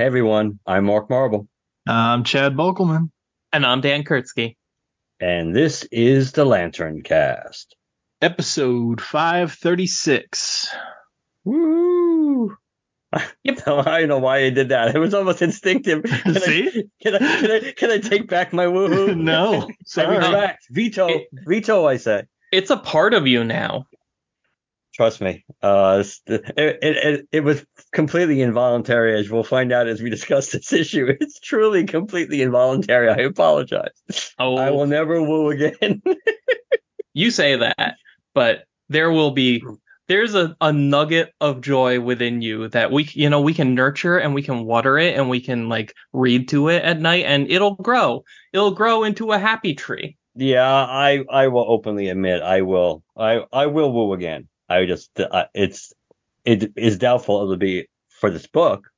Hey everyone, I'm Mark Marble, I'm Chad Bokelman. And I'm Dan Kurtzky. and this is the Lantern Cast. Episode 536. Woo! Yep. I don't know why I did that. It was almost instinctive. Can See? I, can I can I can I take back my woohoo? no, I sorry. retract. Veto. It- veto. I say. It's a part of you now. Trust me. Uh, it, it, it, was completely involuntary, as we'll find out as we discuss this issue. It's truly completely involuntary. I apologize. Oh, I will never woo again. you say that, but there will be there's a, a nugget of joy within you that we you know we can nurture and we can water it and we can like read to it at night and it'll grow. It'll grow into a happy tree. Yeah, I I will openly admit I will I I will woo again. I just uh, it's it is doubtful it'll be for this book,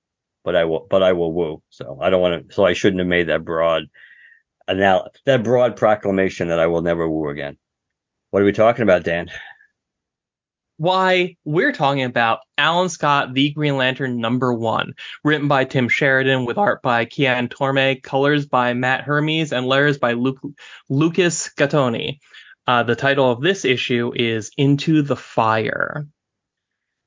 but I will but I will woo. So I don't want to. So I shouldn't have made that broad now that broad proclamation that I will never woo again. What are we talking about, Dan? Why we're talking about Alan Scott, The Green Lantern number one, written by Tim Sheridan with art by Cian Tormey, colors by Matt Herms, and letters by Luke, Lucas Gattoni. Uh, the title of this issue is Into the Fire.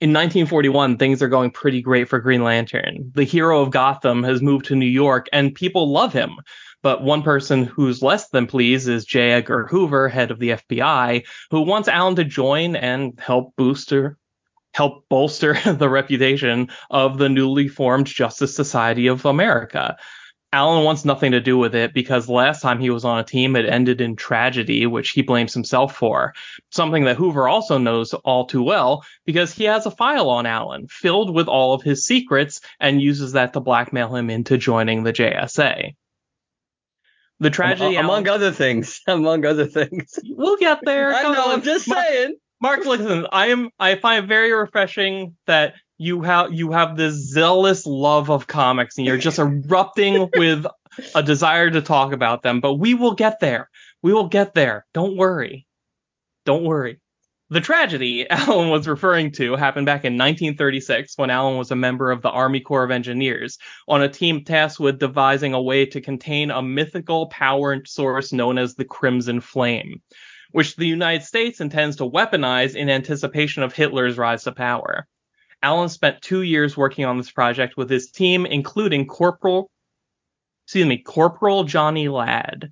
In 1941, things are going pretty great for Green Lantern. The hero of Gotham has moved to New York and people love him. But one person who's less than pleased is J. Edgar Hoover, head of the FBI, who wants Alan to join and help booster help bolster the reputation of the newly formed Justice Society of America. Alan wants nothing to do with it because last time he was on a team it ended in tragedy, which he blames himself for. Something that Hoover also knows all too well because he has a file on Alan filled with all of his secrets and uses that to blackmail him into joining the JSA. The tragedy, Am- among Alan- other things, among other things. we'll get there. I know. On. I'm just Mark- saying. Mark, listen, I am I find it very refreshing that you have you have this zealous love of comics and you're just erupting with a desire to talk about them, but we will get there. We will get there. Don't worry. Don't worry. The tragedy Alan was referring to happened back in 1936 when Alan was a member of the Army Corps of Engineers on a team tasked with devising a way to contain a mythical power source known as the Crimson Flame, which the United States intends to weaponize in anticipation of Hitler's rise to power. Alan spent two years working on this project with his team, including Corporal, excuse me, Corporal Johnny Ladd.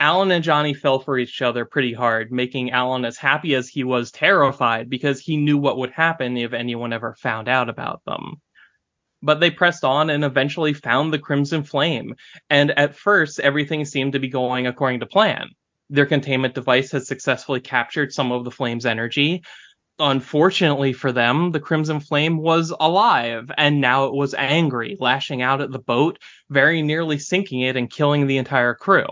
Alan and Johnny fell for each other pretty hard, making Alan as happy as he was terrified because he knew what would happen if anyone ever found out about them. But they pressed on and eventually found the Crimson Flame, and at first everything seemed to be going according to plan. Their containment device had successfully captured some of the flame's energy. Unfortunately for them, the Crimson Flame was alive, and now it was angry, lashing out at the boat, very nearly sinking it and killing the entire crew.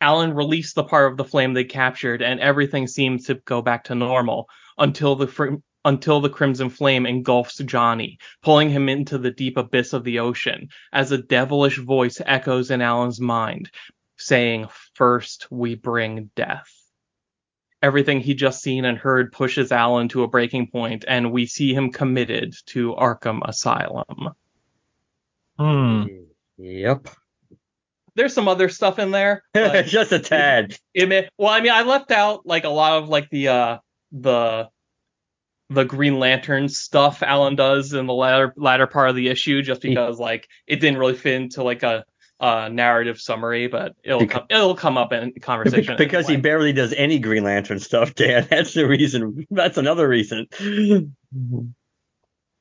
Alan released the part of the flame they captured, and everything seemed to go back to normal until the fr- until the crimson flame engulfs Johnny, pulling him into the deep abyss of the ocean, as a devilish voice echoes in Alan's mind, saying, First we bring death. Everything he just seen and heard pushes Alan to a breaking point, and we see him committed to Arkham Asylum. Hmm. Yep. There's some other stuff in there. Just a tad. it may, well, I mean, I left out like a lot of like the uh the the Green Lantern stuff Alan does in the latter latter part of the issue, just because like it didn't really fit into like a uh, narrative summary, but it'll Beca- come, it'll come up in conversation. because he anyway. barely does any Green Lantern stuff, Dan. That's the reason. That's another reason.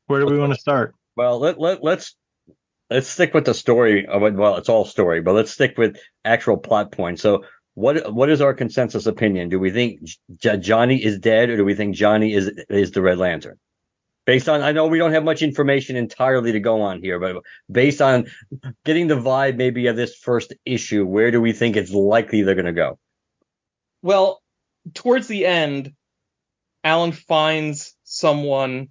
Where do we want to start? Well, let, let let's let's stick with the story. of it. Well, it's all story, but let's stick with actual plot points. So, what what is our consensus opinion? Do we think J- Johnny is dead, or do we think Johnny is is the Red Lantern? Based on, I know we don't have much information entirely to go on here, but based on getting the vibe maybe of this first issue, where do we think it's likely they're going to go? Well, towards the end, Alan finds someone,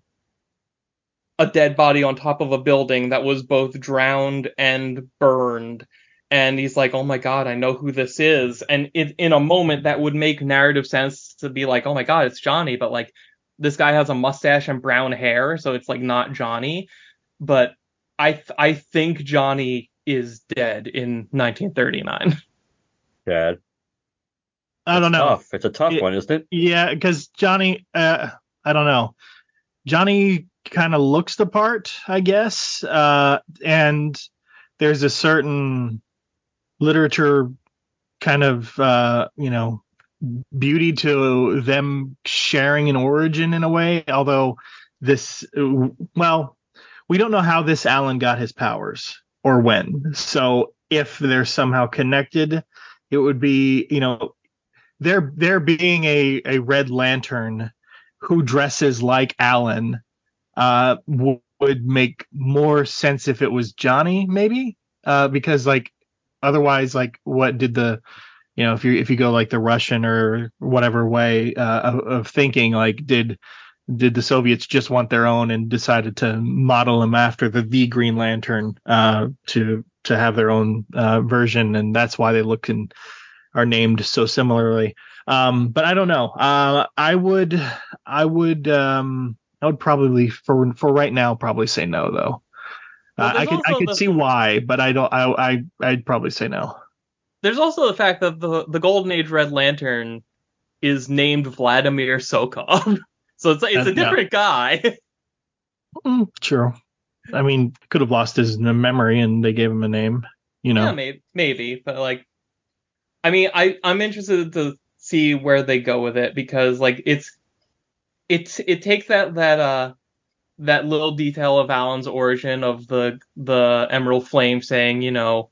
a dead body on top of a building that was both drowned and burned. And he's like, oh my god, I know who this is. And it, in a moment, that would make narrative sense to be like, oh my god, it's Johnny. But like, this guy has a mustache and brown hair, so it's like not Johnny. But I, th- I think Johnny is dead in 1939. Chad? I don't know. Tough. It's a tough It- one, isn't it? Yeah, because Johnny, uh, I don't know. Johnny kind of looks the part, I guess. Uh, and there's a certain literature kind of, uh, you know, beauty to them sharing an origin in a way. Although this, well, we don't know how this Alan got his powers or when. So if they're somehow connected, it would be, you know, there there being a a red lantern who dresses like Alan uh w- would make more sense if it was Johnny maybe uh because like otherwise like what did the you know if you if you go like the Russian or whatever way uh, of, of thinking like did did the Soviets just want their own and decided to model them after the the Green Lantern uh to to have their own uh version and that's why they look and are named so similarly. Um, but I don't know. Uh, I would, I would, um, I would probably for for right now probably say no though. Well, Uh, I could I could see why, but I don't. I I I'd probably say no. There's also the fact that the the Golden Age Red Lantern is named Vladimir Sokov, so it's it's a Uh, yeah. different guy. Mm, true. I mean, could have lost his memory and they gave him a name. You know. Yeah, maybe, maybe, but like, I mean, I I'm interested to see where they go with it because like it's it's it takes that that uh that little detail of Alan's origin of the the Emerald Flame saying you know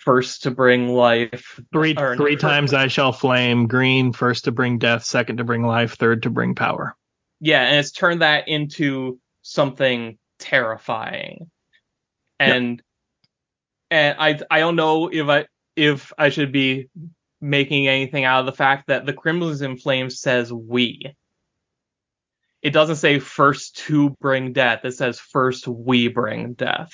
first to bring life Three three no, times I shall flame. Green first to bring death, second to bring life, third to bring power. Yeah, and it's turned that into something terrifying. And and I I don't know if I if I should be making anything out of the fact that the Crimson Flame says we. It doesn't say first to bring death. It says first we bring death.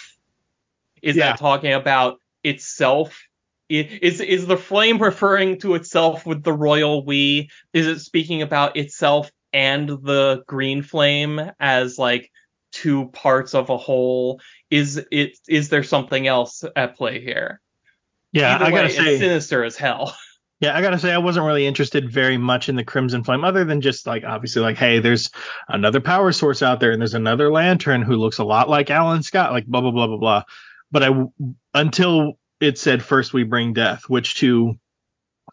Is Yeah. that talking about itself? Is is the flame referring to itself with the royal we? Is it speaking about itself and the green flame as like two parts of a whole? Is it is there something else at play here? Yeah, Either I gotta it's say. sinister as hell. Yeah, I gotta say I wasn't really interested very much in the Crimson Flame, other than just like obviously like, hey, there's another power source out there, and there's another Lantern who looks a lot like Alan Scott, like blah blah blah blah blah. But I until it said first we bring death, which to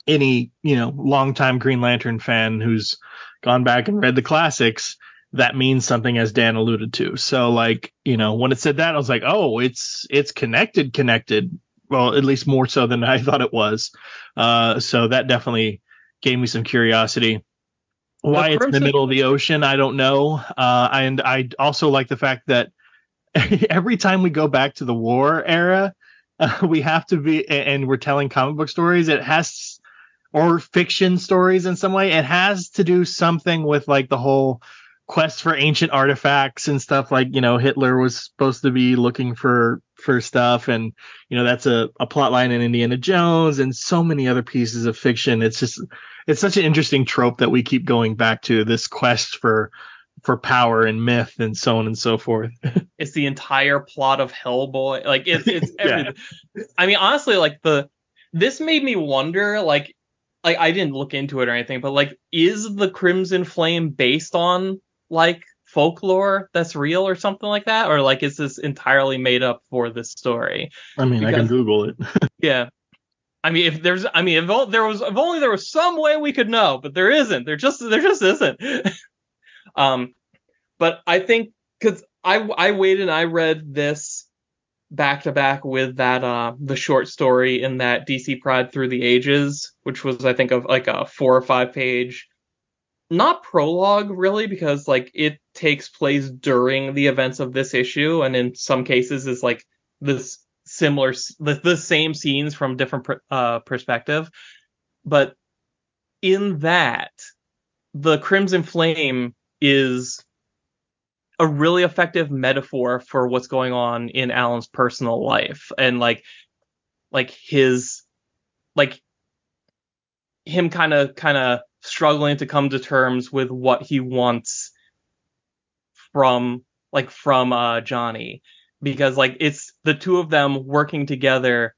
any you know longtime Green Lantern fan who's gone back and read the classics, that means something, as Dan alluded to. So like you know when it said that, I was like, oh, it's it's connected, connected. Well, at least more so than I thought it was. Uh, so that definitely gave me some curiosity. Why it's in the middle of the ocean, I don't know. Uh, and I also like the fact that every time we go back to the war era, uh, we have to be, and we're telling comic book stories. It has, or fiction stories in some way. It has to do something with like the whole quest for ancient artifacts and stuff. Like you know, Hitler was supposed to be looking for for stuff, and you know that's a, a plot line in Indiana Jones and so many other pieces of fiction. It's just it's such an interesting trope that we keep going back to this quest for for power and myth and so on and so forth. It's the entire plot of Hellboy. Like it's it's everything. Yeah. I mean, honestly, like the this made me wonder, like like I didn't look into it or anything, but like is the Crimson Flame based on like folklore that's real or something like that, or like is this entirely made up for this story? I mean, I can Google it. Yeah. I mean, if there's, I mean, if there was, if only there was some way we could know, but there isn't. There just, there just isn't. Um, but I think because I, I waited and I read this back to back with that, uh, the short story in that DC Pride Through the Ages, which was, I think, of like a four or five page, not prologue really, because like it takes place during the events of this issue, and in some cases is like this similar the, the same scenes from different uh, perspective. But in that the crimson flame is a really effective metaphor for what's going on in Alan's personal life and like like his like him kind of kind of struggling to come to terms with what he wants from like from uh Johnny. Because like it's the two of them working together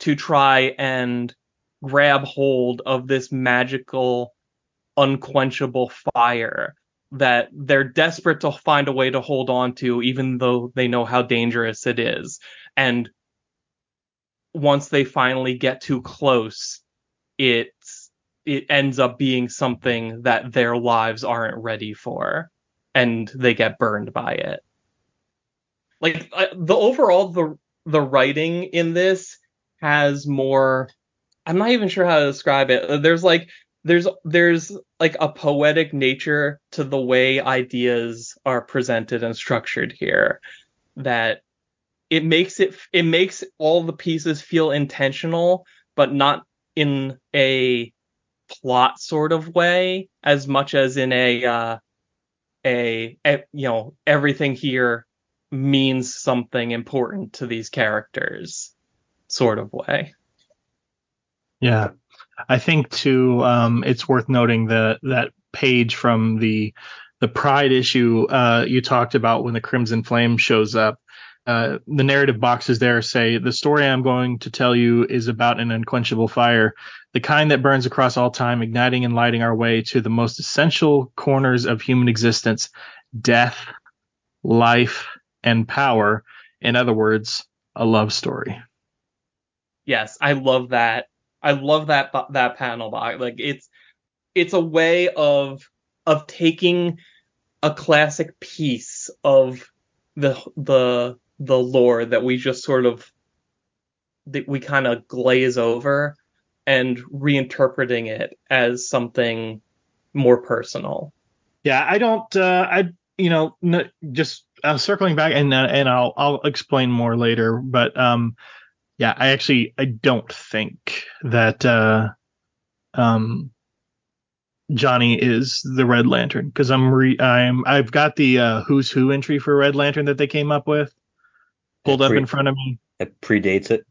to try and grab hold of this magical unquenchable fire that they're desperate to find a way to hold on to even though they know how dangerous it is. And once they finally get too close it it ends up being something that their lives aren't ready for and they get burned by it. Like uh, the overall the the writing in this has more i'm not even sure how to describe it. There's like there's there's like a poetic nature to the way ideas are presented and structured here that it makes it it makes all the pieces feel intentional but not in a plot sort of way as much as in a uh a, a you know everything here means something important to these characters sort of way. Yeah, I think too. Um, it's worth noting that that page from the the Pride issue uh, you talked about when the Crimson Flame shows up. Uh, the narrative boxes there say the story I'm going to tell you is about an unquenchable fire, the kind that burns across all time, igniting and lighting our way to the most essential corners of human existence: death, life, and power. In other words, a love story. yes i love that i love that that panel box like it's it's a way of of taking a classic piece of the the the lore that we just sort of that we kind of glaze over and reinterpreting it as something more personal Yeah, I don't. Uh, I you know n- just uh, circling back and uh, and I'll I'll explain more later. But um, yeah, I actually I don't think that uh, um, Johnny is the Red Lantern because I'm re I'm I've got the uh, Who's Who entry for Red Lantern that they came up with pulled up in front of me. It predates it.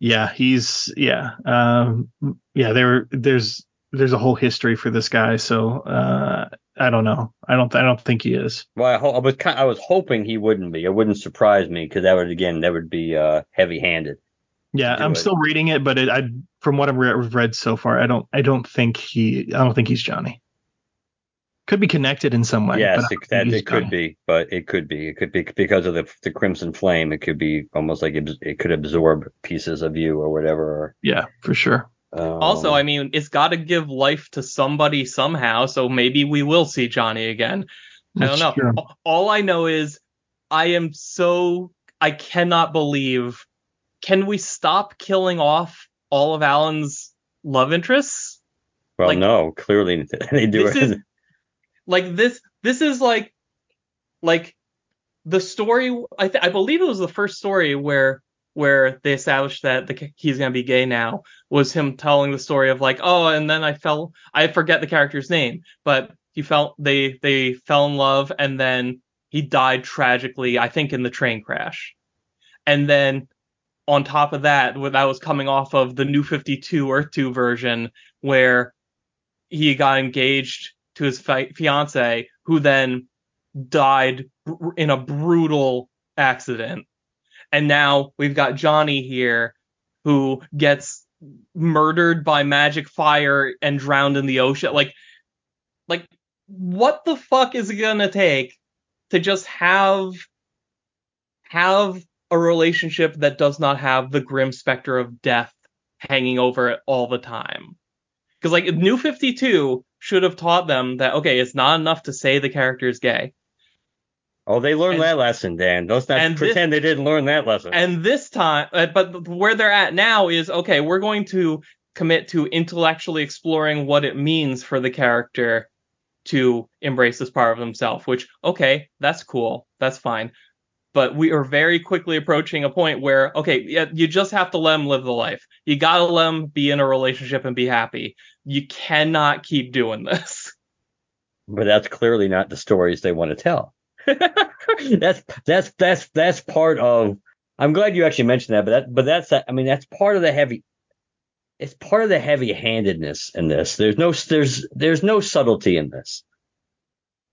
Yeah, he's yeah um yeah there there's there's a whole history for this guy. So uh, I don't know. I don't I don't think he is. Well, I, ho- I was kind, I was hoping he wouldn't be. It wouldn't surprise me because that would again that would be uh, heavy-handed. Yeah, I'm it. still reading it, but it, I from what I've re- read so far, I don't I don't think he I don't think he's Johnny. Could be connected in some way. yes, it, that, it could Johnny. be, but it could be. It could be because of the the crimson flame. It could be almost like it, it could absorb pieces of you or whatever. Yeah, for sure. Um, also i mean it's got to give life to somebody somehow so maybe we will see johnny again I don't know. true. All I know is I am so I cannot believe. Can we stop killing off all of Alan's love interests? well, like- no, clearly they do This it. is like this. This is like like the story. I th- I believe it was the first story where where they established that the, he's gonna be gay now was him telling the story of like oh and then I fell I forget the character's name but he felt they they fell in love and then he died tragically I think in the train crash. And then on top of that that was coming off of the new 52 Earth 2 version where he got engaged to his fi- fiance who then died in a brutal accident and now we've got Johnny here who gets murdered by magic fire and drowned in the ocean like like what the fuck is it gonna take to just have have a relationship that does not have the grim specter of death hanging over it all the time? Because like New Fifty Two should have taught them that okay, it's not enough to say the character is gay. Oh, they learned And- that lesson, Dan. Let's not and this- pretend they didn't learn that lesson. And this time, uh, but where they're at now is okay, we're going to commit to intellectually exploring what it means for the character to embrace this part of themselves, which, okay, that's cool. That's fine. But we are very quickly approaching a point where, okay, yeah, you just have to let them live the life. You gotta let them be in a relationship and be happy. You cannot keep doing this. but that's clearly not the stories they want to tell. That's that's that's that's part of. I'm glad you actually mentioned that, but that but that's I mean that's part of the heavy. It's part of the heavy-handedness in this. There's no there's there's no subtlety in this.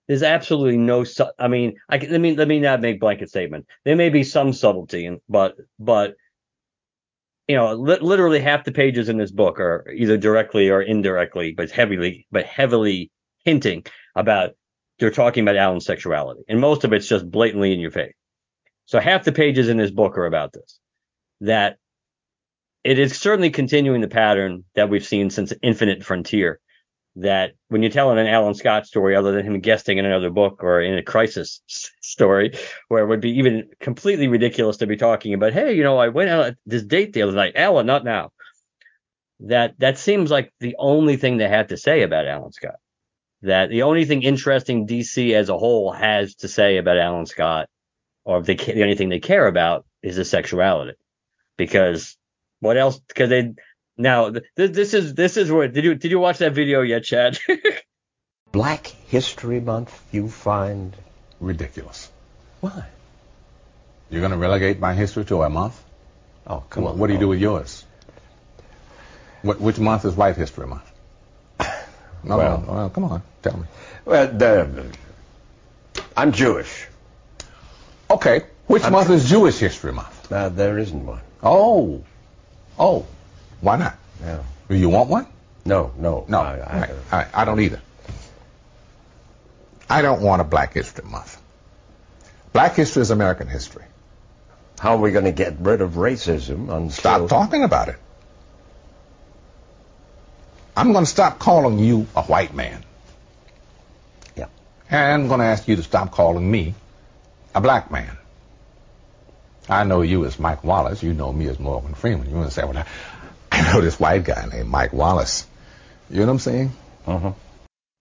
There's absolutely no. I mean, I can, let me let me not make blanket statement. There may be some subtlety, in, but but you know, li- literally half the pages in this book are either directly or indirectly, but heavily but heavily hinting about they're talking about Alan's sexuality, and most of it's just blatantly in your face. So half the pages in this book are about this. That it is certainly continuing the pattern that we've seen since Infinite Frontier. That when you're telling an Alan Scott story, other than him guesting in another book or in a crisis story, where it would be even completely ridiculous to be talking about, hey, you know, I went out this date the other night. Alan, not now. That that seems like the only thing they have to say about Alan Scott that the only thing interesting DC as a whole has to say about Alan Scott, or if they ca- the only thing they care about is his sexuality, because what else? Because they now th- this is this is where did you did you watch that video yet, Chad? Black History Month, you find. Ridiculous. Why? You're going to relegate my history to a month? Oh, come what, on. what do you no. do with yours? What, which month is White History Month? No, Well- no, well, come on, tell me. Well, the, I'm Jewish. Okay, which I'm- month is Jewish History Month? Uh, there isn't one. Oh, oh, why not? No, Do you want one? no, no. No, I, I, right. I, I don't either. I don't want a Black History Month. Black history is American history. How are we going to get rid of racism until? Stop talking about it. I'm going to stop calling you a white man. Yeah. And I'm going to ask you to stop calling me a black man. I know you as Mike Wallace. You know me as Morgan Freeman. You're going to say, well, I, I know this white guy named Mike Wallace. You know what I'm saying? Uh-huh.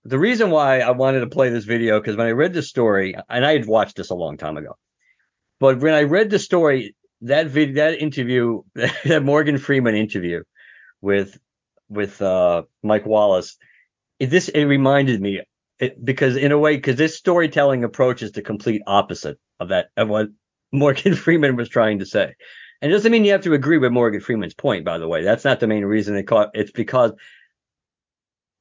the reason why I wanted to play this video because when I read the story, and I had watched this a long time ago, but when I read the story, that video, that interview, that Morgan Freeman interview with with uh, Mike Wallace, it, this it reminded me it, because in a way, because this storytelling approach is the complete opposite of that of what Morgan Freeman was trying to say. And it doesn't mean you have to agree with Morgan Freeman's point, by the way. That's not the main reason it caught. It's because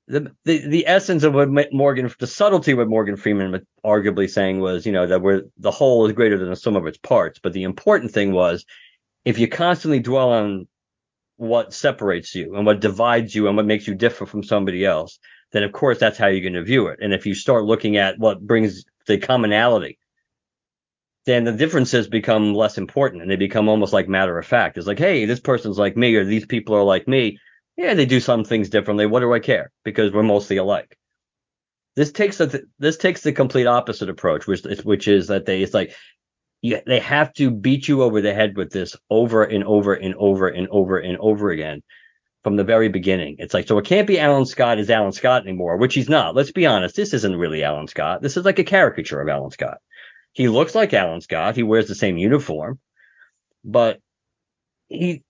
the, the the essence of what Morgan, the subtlety of what Morgan Freeman was arguably saying was, you know, that we're the whole is greater than the sum of its parts. But the important thing was, if you constantly dwell on what separates you and what divides you and what makes you different from somebody else, then of course that's how you're going to view it. And if you start looking at what brings the commonality, then the differences become less important and they become almost like matter of fact. It's like, hey, this person's like me or these people are like me. Yeah, they do some things differently. What do I care? Because we're mostly alike. This takes the this takes the complete opposite approach, which is which is that they it's like you, they have to beat you over the head with this over and over and over and over and over again from the very beginning. It's like so it can't be Alan Scott as Alan Scott anymore, which he's not. Let's be honest, this isn't really Alan Scott. This is like a caricature of Alan Scott. He looks like Alan Scott. He wears the same uniform, but he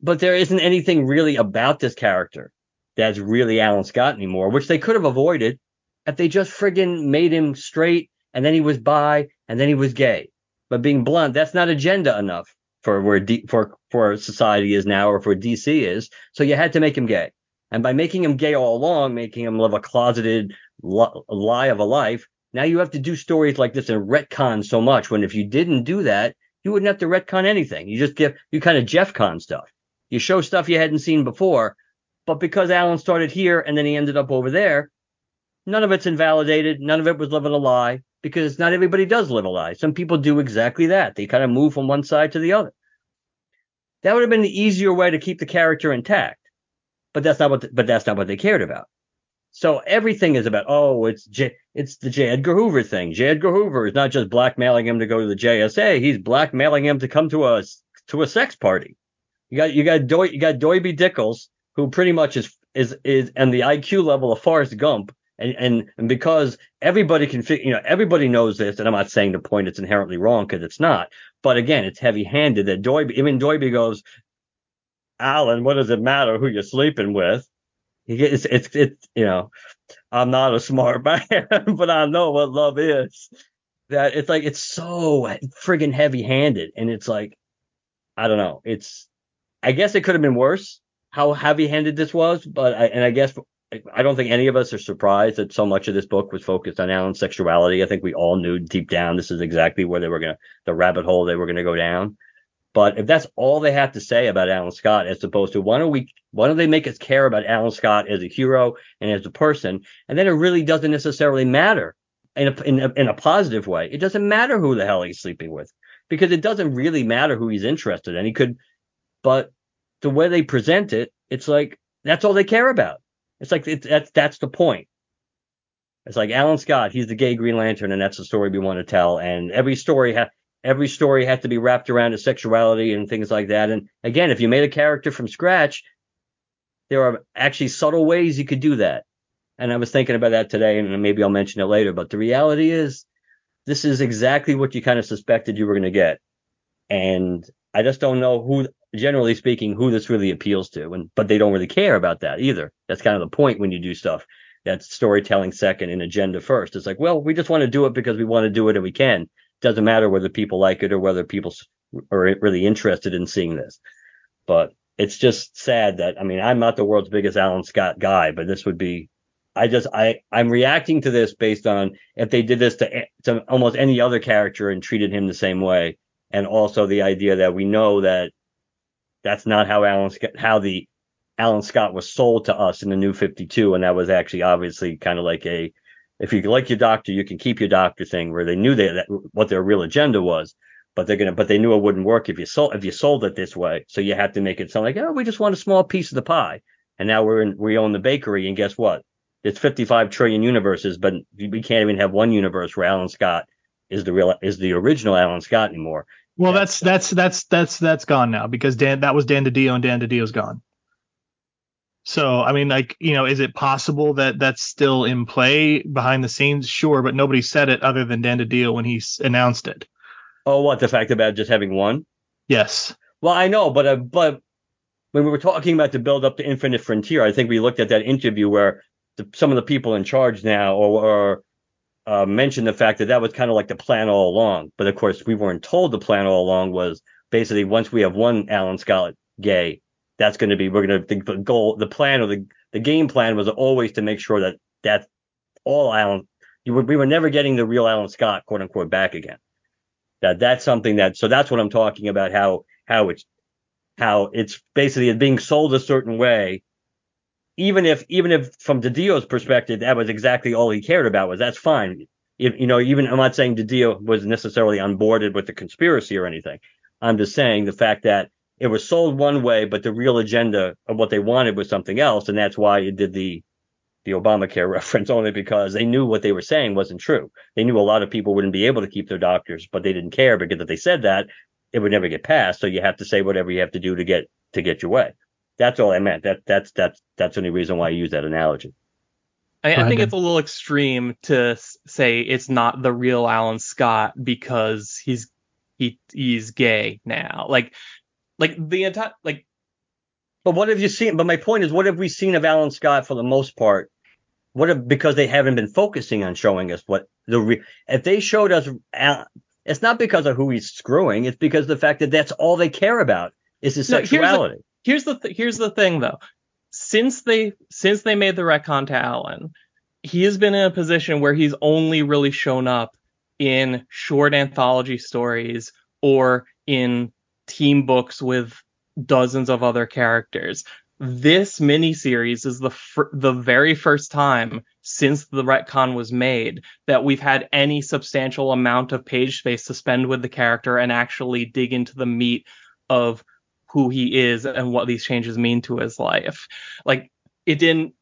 but there isn't anything really about this character that's really Alan Scott anymore, which they could have avoided if they just friggin' made him straight and then he was bi and then he was gay. But being blunt, that's not agenda enough for where D, for for society is now or for DC is. So you had to make him gay. And by making him gay all along, making him live a closeted li- lie of a life, now you have to do stories like this and retcon so much. When if you didn't do that, you wouldn't have to retcon anything. You just give you kind of Jeff Con stuff. You show stuff you hadn't seen before, but because Alan started here and then he ended up over there, none of it's invalidated. None of it was living a lie because not everybody does live a lie. Some people do exactly that. They kind of move from one side to the other. That would have been the easier way to keep the character intact. But that's not what the, but that's not what they cared about. So everything is about oh it's J, it's the J Edgar Hoover thing. J Edgar Hoover is not just blackmailing him to go to the JSA. He's blackmailing him to come to a to a sex party. You got you got Doy, you got Doiby Dickles who pretty much is is is and the IQ level of Forrest Gump. And, and and because everybody can figure, you know, everybody knows this, and I'm not saying the point it's inherently wrong because it's not. But again, it's heavy-handed that Doiby, even Doiby goes, Alan, what does it matter who you're sleeping with? Gets it's it's you know, I'm not a smart man, but I know what love is. That it's like it's so friggin' heavy-handed, and it's like I don't know. It's I guess it could have been worse how heavy-handed this was, but I, and I guess I don't think any of us are surprised that so much of this book was focused on Alan's sexuality. I think we all knew deep down this is exactly where they were gonna the rabbit hole they were gonna go down. But if that's all they have to say about Alan Scott, as opposed to why don't we why don't they make us care about Alan Scott as a hero and as a person, and then it really doesn't necessarily matter in a, in a, in a positive way. It doesn't matter who the hell he's sleeping with because it doesn't really matter who he's interested in. He could, but the way they present it, it's like that's all they care about. It's like it's, that's that's the point. It's like Alan Scott, he's the gay Green Lantern, and that's the story we want to tell. And every story ha- every story has to be wrapped around his sexuality and things like that. And again, if you made a character from scratch, there are actually subtle ways you could do that. And I was thinking about that today, and maybe I'll mention it later. But the reality is, this is exactly what you kind of suspected you were going to get. And I just don't know who, generally speaking, who this really appeals to. And but they don't really care about that either. That's kind of the point when you do stuff. That's storytelling second and agenda first. It's like, well, we just want to do it because we want to do it and we can. Doesn't matter whether people like it or whether people are really interested in seeing this. But it's just sad that I mean I'm not the world's biggest Alan Scott guy, but this would be I just I I'm reacting to this based on if they did this to to almost any other character and treated him the same way, and also the idea that we know that that's not how Alan Scott how the Alan Scott was sold to us in the New 52, and that was actually obviously kind of like a if you like your doctor, you can keep your doctor thing, where they knew that, that what their real agenda was, but they're gonna but they knew it wouldn't work if you sold if you sold it this way. So you have to make it sound like oh we just want a small piece of the pie, and now we're in we own the bakery, and guess what? It's 55 trillion universes, but we can't even have one universe where Alan Scott is the real is the original Alan Scott anymore. Well, that's that's that's that's that's gone now because Dan that was Dan DiDio and Dan DiDio's gone. So I mean, like you know, is it possible that that's still in play behind the scenes? Sure, but nobody said it other than Dan DiDio when he announced it. Oh, what the fact about just having one? Yes. Well, I know, but uh, but when we were talking about the build up to Infinite Frontier, I think we looked at that interview where the, some of the people in charge now or, or uh, mentioned the fact that that was kind of like the plan all along. But of course, we weren't told the plan all along was basically once we have one Alan Scott gay, that's going to be we're going to think the goal, the plan or the the game plan was always to make sure that that all Alan, you were, we were never getting the real Alan Scott quote unquote back again. That that's something that so that's what I'm talking about how how it's how it's basically being sold a certain way even if even if from DiDio's perspective that was exactly all he cared about was that's fine. If, you know, even I'm not saying DiDio was necessarily onboarded with the conspiracy or anything. I'm just saying the fact that it was sold one way, but the real agenda of what they wanted was something else, and that's why it did the the Obamacare reference only because they knew what they were saying wasn't true. They knew a lot of people wouldn't be able to keep their doctors, but they didn't care because if they said that, it would never get passed. So you have to say whatever you have to do to get to get your way. That's all I meant. That that's that's that's the only reason why I use that analogy. I, I think it's a little extreme to say it's not the real Alan Scott because he's he he's gay now. Like like the entire like But what have you seen? But my point is, what have we seen of Alan Scott for the most part? What have, because they haven't been focusing on showing us what the re, if they showed us, Al- it's not because of who he's screwing. It's because of the fact that that's all they care about is his No, here's sexuality. Here's the th- here's the thing though. Since they since they made the retcon to Alan, he has been in a position where he's only really shown up in short anthology stories or in team books with dozens of other characters. This miniseries is the the very first time since the retcon was made that we've had any substantial amount of page space to spend with the character and actually dig into the meat of who he is and what these changes mean to his life. Like it didn't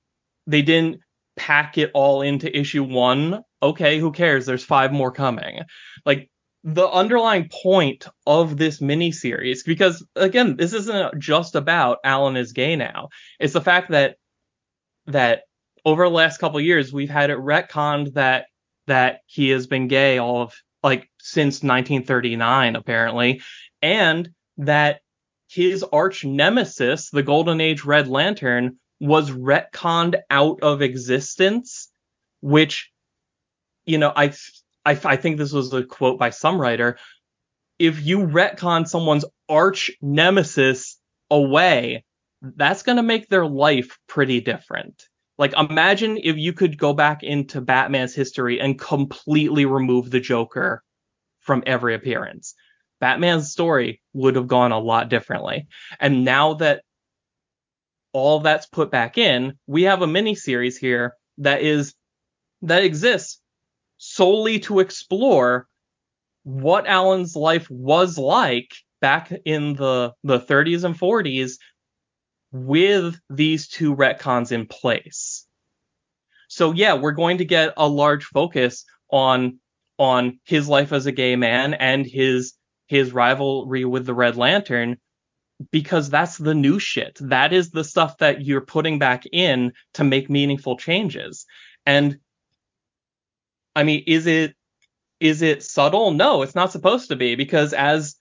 they didn't pack it all into issue 1. Okay, who cares? There's 5 more coming. Like the underlying point of this miniseries, because again, this isn't just about Alan is gay now. It's the fact that that over the last couple years we've had it retconned that that he has been gay all of like since 1939 apparently, and that his arch nemesis, the Golden Age Red Lantern, was retconned out of existence, which you know I I, I think this was a quote by some writer. If you retcon someone's arch nemesis away, that's going to make their life pretty different. Like, imagine if you could go back into Batman's history and completely remove the Joker from every appearance. Batman's story would have gone a lot differently. And now that all that's put back in, we have a mini series here that is that exists solely to explore what Alan's life was like back in the the 30s and 40s with these two retcons in place. So yeah, we're going to get a large focus on on his life as a gay man and his his rivalry with the Red Lantern because that's the new shit. That is the stuff that you're putting back in to make meaningful changes. And I mean, is it is it subtle? No, it's not supposed to be because as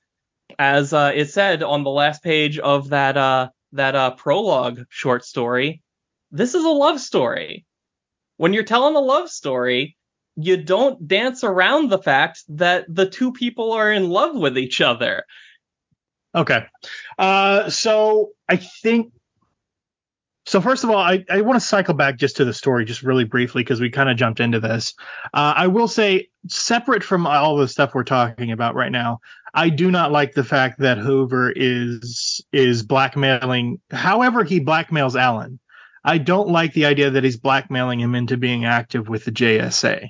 as uh, it said on the last page of that uh, that uh, prologue short story, this is a love story. When you're telling a love story, you don't dance around the fact that the two people are in love with each other. Okay. Uh, so I think so first of all, I, I want to cycle back just to the story just really briefly because we kind of jumped into this. Uh, I will say, separate from all the stuff we're talking about right now, I do not like the fact that Hoover is is blackmailing. However, he blackmails Alan. I don't like the idea that he's blackmailing him into being active with the JSA.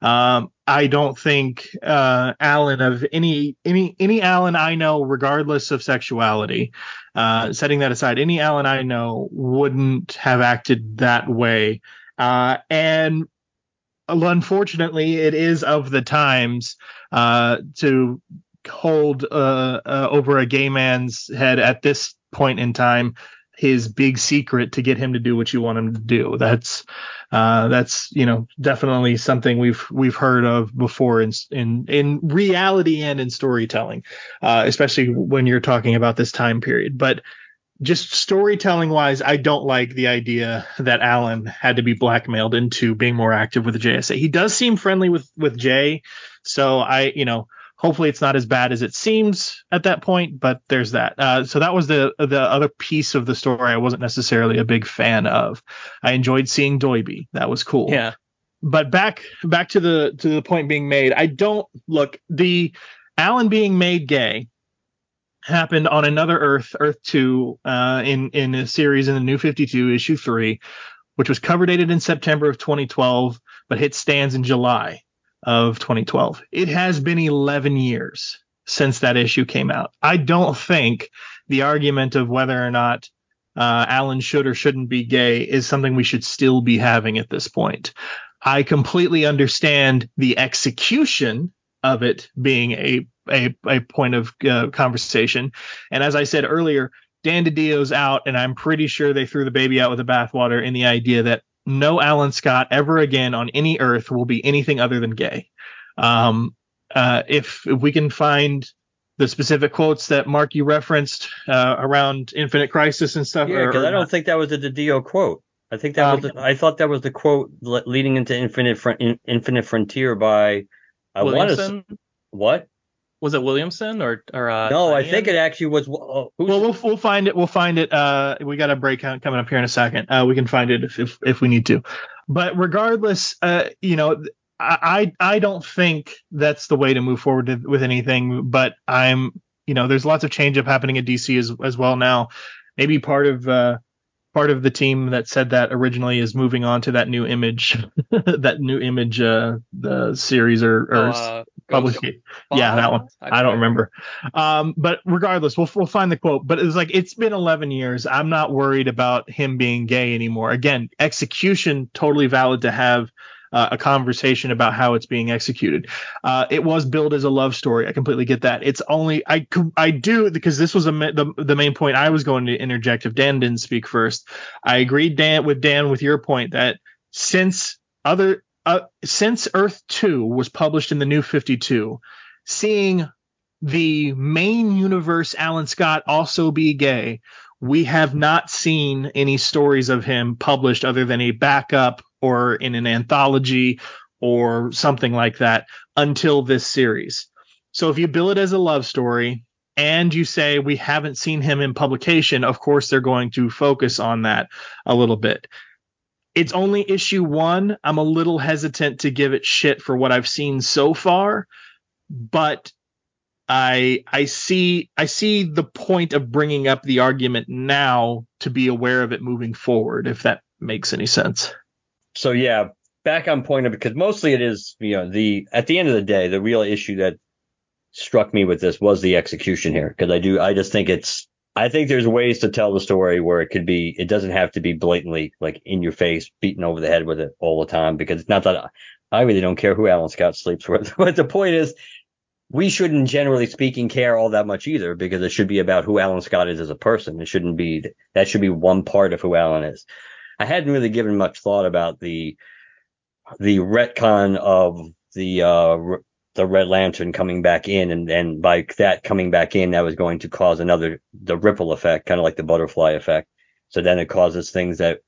Um, I don't think uh, Alan of any any any Alan I know, regardless of sexuality, uh, setting that aside, any Alan I know wouldn't have acted that way. Uh, and unfortunately, it is of the times uh, to hold uh, uh, over a gay man's head at this point in time his big secret to get him to do what you want him to do. That's uh, that's you know definitely something we've we've heard of before in in in reality and in storytelling, uh, especially when you're talking about this time period. But just storytelling wise, I don't like the idea that Alan had to be blackmailed into being more active with the JSA. He does seem friendly with with Jay, so I you know hopefully it's not as bad as it seems at that point but there's that. Uh, so that was the the other piece of the story i wasn't necessarily a big fan of. I enjoyed seeing doiby. That was cool. Yeah. but back back to the to the point being made i don't look the alan being made gay happened on another earth earth 2 uh, in in a series in the new 52 issue 3 which was cover dated in september of 2012 but hit stands in july of 2012. It has been 11 years since that issue came out. I don't think the argument of whether or not uh, Alan should or shouldn't be gay is something we should still be having at this point. I completely understand the execution of it being a a, a point of uh, conversation. And as I said earlier, Dan DiDio's out, and I'm pretty sure they threw the baby out with the bathwater in the idea that no Alan Scott ever again on any Earth will be anything other than gay. Um, uh, if if we can find the specific quotes that Mark you referenced uh, around Infinite Crisis and stuff, Yeah, because I don't think that was a Didio quote. I think that Um, was. The, I thought that was the quote leading into Infinite In- Infinite Frontier by. I want to. What? Was it Williamson or or uh, No, I think it actually was. Oh, who's, Well, we'll we'll find it. We'll find it. Uh, we got a breakout coming up here in a second. Uh, we can find it if if, if we need to. But regardless, uh, you know, I I I don't think that's the way to move forward to- with anything. But I'm, you know, there's lots of change up happening at DC as as well now. Maybe part of uh, part of the team that said that originally is moving on to that new image, that new image, uh, the series or, or Uh, publication. Yeah, that one. I don't remember. Um, but regardless, we'll we'll find the quote. But it's like it's been 11 years. I'm not worried about him being gay anymore. Again, execution totally valid to have. Uh, a conversation about how it's being executed. Uh, it was billed as a love story. I completely get that. It's only I I do because this was a the the main point I was going to interject if Dan didn't speak first. I agreed Dan with Dan with your point that since other uh, since Earth 2 was published in the New 52, seeing the main universe Alan Scott also be gay, we have not seen any stories of him published other than a backup or in an anthology or something like that until this series. So if you bill it as a love story and you say we haven't seen him in publication, of course they're going to focus on that a little bit it's only issue one. I'm a little hesitant to give it shit for what I've seen so far, but I I see I see the point of bringing up the argument now to be aware of it moving forward, if that makes any sense. So yeah, back on point of because mostly it is you know the at the end of the day the real issue that struck me with this was the execution here because I do I just think it's I think there's ways to tell the story where it could be it doesn't have to be blatantly like in your face beaten over the head with it all the time because it's not that I really don't care who Alan Scott sleeps with. But the point is we shouldn't generally speaking care all that much either because it should be about who Alan Scott is as a person. It shouldn't be that should be one part of who Alan is I hadn't really given much thought about the the retcon of the uh the Red Lantern coming back in, and and by that coming back in, that was going to cause another the ripple effect, kind of like the butterfly effect. So then it causes things that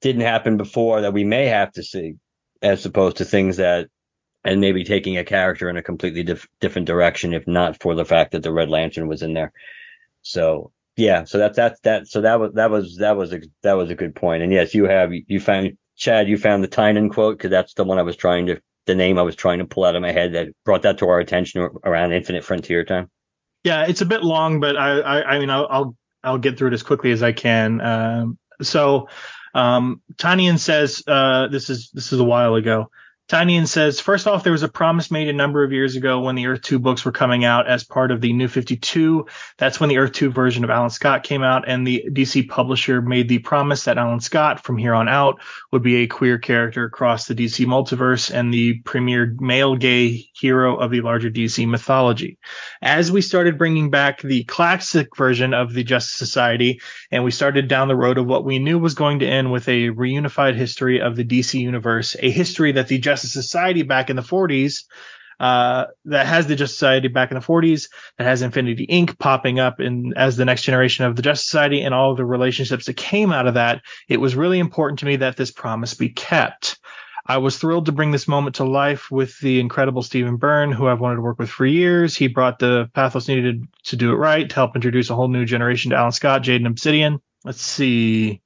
didn't happen before that we may have to see, as opposed to things that and maybe taking a character in a completely dif- different direction if not for the fact that the Red Lantern was in there. So yeah, so that's that's that. So that was that was that was a that was a good point. And yes, you have you found Chad, you found the Tynion quote because that's the one I was trying to the name I was trying to pull out of my head that brought that to our attention around Infinite Frontier time. Yeah, it's a bit long, but I I, I mean I'll, I'll I'll get through it as quickly as I can. Um, so um, Tynion says uh, this is this is a while ago. Tynion says, first off, there was a promise made a number of years ago when the Earth 2 books were coming out as part of the New 52. That's when the Earth 2 version of Alan Scott came out, and the DC publisher made the promise that Alan Scott, from here on out, would be a queer character across the DC multiverse and the premier male gay hero of the larger DC mythology. As we started bringing back the classic version of the Justice Society, and we started down the road of what we knew was going to end with a reunified history of the DC universe, a history that the Justice Society back in the 40s, uh, that has the Justice Society back in the 40s, that has Infinity Inc. popping up in as the next generation of the Justice Society and all of the relationships that came out of that. It was really important to me that this promise be kept. I was thrilled to bring this moment to life with the incredible Stephen Byrne, who I've wanted to work with for years. He brought the pathos needed to do it right to help introduce a whole new generation to Alan Scott, Jade and Obsidian. Let's see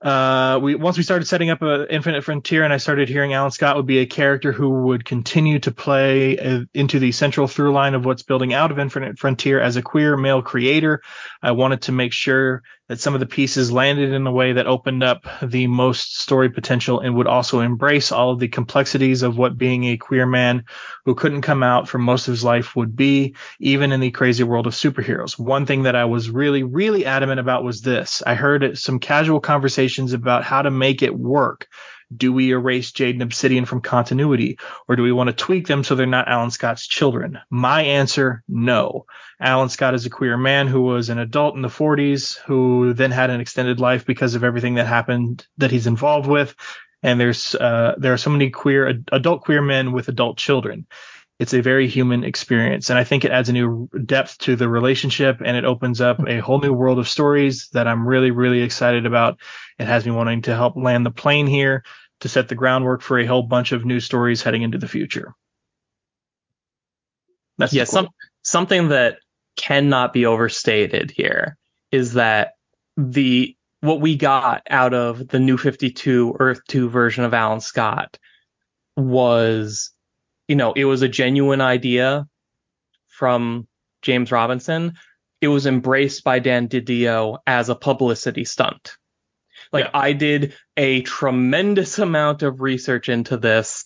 uh, we once we started setting up a Infinite Frontier, and I started hearing Alan Scott would be a character who would continue to play uh, into the central through line of what's building out of Infinite Frontier as a queer male creator. I wanted to make sure that some of the pieces landed in a way that opened up the most story potential and would also embrace all of the complexities of what being a queer man who couldn't come out for most of his life would be, even in the crazy world of superheroes. One thing that I was really, really adamant about was this. I heard some casual conversations about how to make it work. Do we erase Jade and Obsidian from continuity, or do we want to tweak them so they're not Alan Scott's children? My answer, no. Alan Scott is a queer man who was an adult in the 40s, who then had an extended life because of everything that happened that he's involved with. And there's uh, there are so many queer adult queer men with adult children. It's a very human experience, and I think it adds a new depth to the relationship, and it opens up a whole new world of stories that I'm really, really excited about. It has me wanting to help land the plane here to set the groundwork for a whole bunch of new stories heading into the future. That's yeah, some, something that cannot be overstated here is that the what we got out of the new 52 Earth 2 version of Alan Scott was, you know, it was a genuine idea from James Robinson. It was embraced by Dan DiDio as a publicity stunt. Like Yeah. I did a tremendous amount of research into this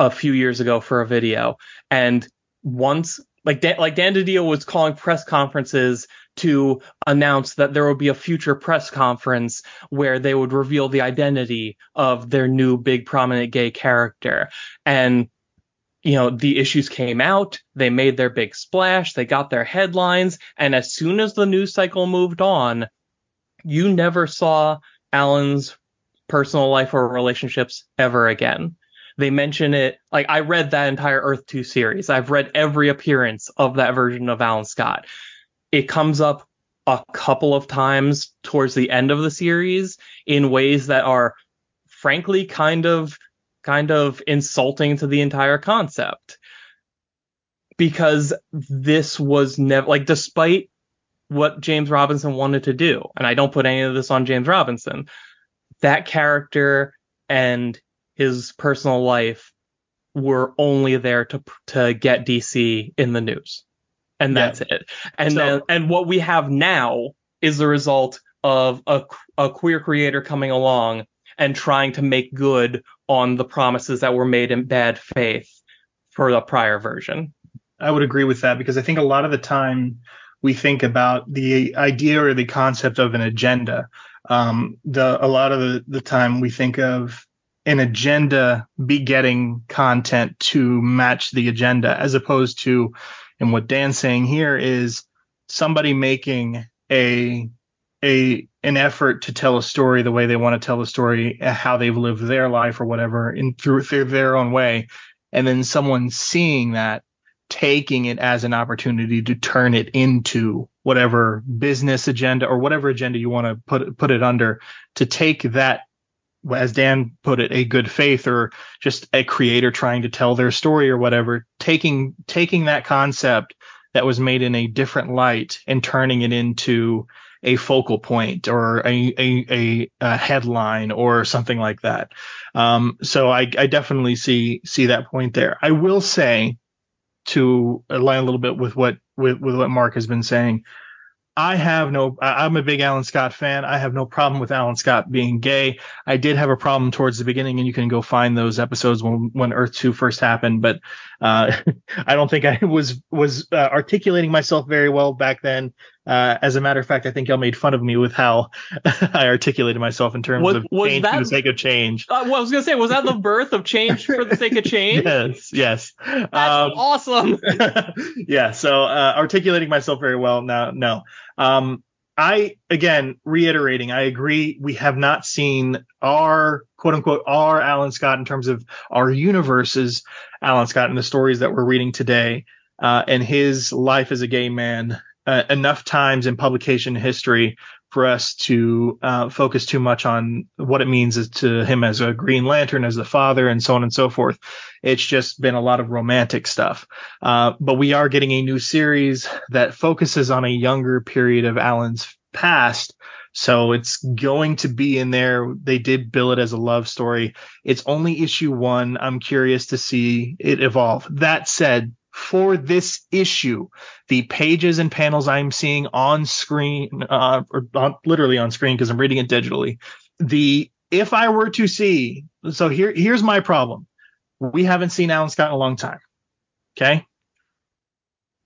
a few years ago for a video, and once like Dan, like Dan DiDio was calling press conferences to announce that there would be a future press conference where they would reveal the identity of their new big prominent gay character and you know the issues came out they made their big splash they got their headlines and as soon as the news cycle moved on you never saw alan's personal life or relationships ever again. They mention it like i read that entire earth 2 series. I've read every appearance of that version of alan scott. It comes up a couple of times towards the end of the series in ways that are frankly kind of kind of insulting to the entire concept. Because this was never like despite what James Robinson wanted to do and I don't put any of this on James Robinson that character and his personal life were only there to to get DC in the news. And Yeah. that's it. And So- then and what we have now is the result of a, a queer creator coming along and trying to make good on the promises that were made in bad faith for the prior version. I would agree with that because I think a lot of the time we think about the idea or the concept of an agenda. Um, the a lot of the, the time we think of an agenda begetting content to match the agenda, as opposed to, and what Dan's saying here is somebody making a a an effort to tell a story the way they want to tell a story, uh, how they've lived their life or whatever, in through, through their own way, and then someone seeing that taking it as an opportunity to turn it into whatever business agenda or whatever agenda you want to put put it under to take that as Dan put it a good faith or just a creator trying to tell their story or whatever taking taking that concept that was made in a different light and turning it into a focal point or a a, a, a headline or something like that um, so I, I definitely see see that point there I will say to align a little bit with what with, with what Mark has been saying. I have no I'm a big Alan Scott fan. I have no problem with Alan Scott being gay. I did have a problem towards the beginning and you can go find those episodes when when Earth 2 first happened, but uh, I don't think I was was uh, articulating myself very well back then. Uh, as a matter of fact, I think y'all made fun of me with how I articulated myself in terms Was- of was change for the sake of change. Uh, well, I was gonna say, was that the birth of change for the sake of change? Yes, yes. That's Um, awesome. yeah so uh, articulating myself very well now no um i again reiterating i agree we have not seen our quote unquote our alan scott in terms of our universe's alan scott in the stories that we're reading today uh, and his life as a gay man uh, enough times in publication history for us to uh, focus too much on what it means to him as a green lantern as the father and so on and so forth it's just been a lot of romantic stuff uh, but we are getting a new series that focuses on a younger period of Alan's past. So it's going to be in there. They did bill it as a love story. It's only issue one. I'm curious to see it evolve. That said, for this issue, the pages and panels I'm seeing on screen, uh, or on, literally on screen because I'm reading it digitally, the if I were to see, so here here's my problem. We haven't seen Alan Scott in a long time. Okay.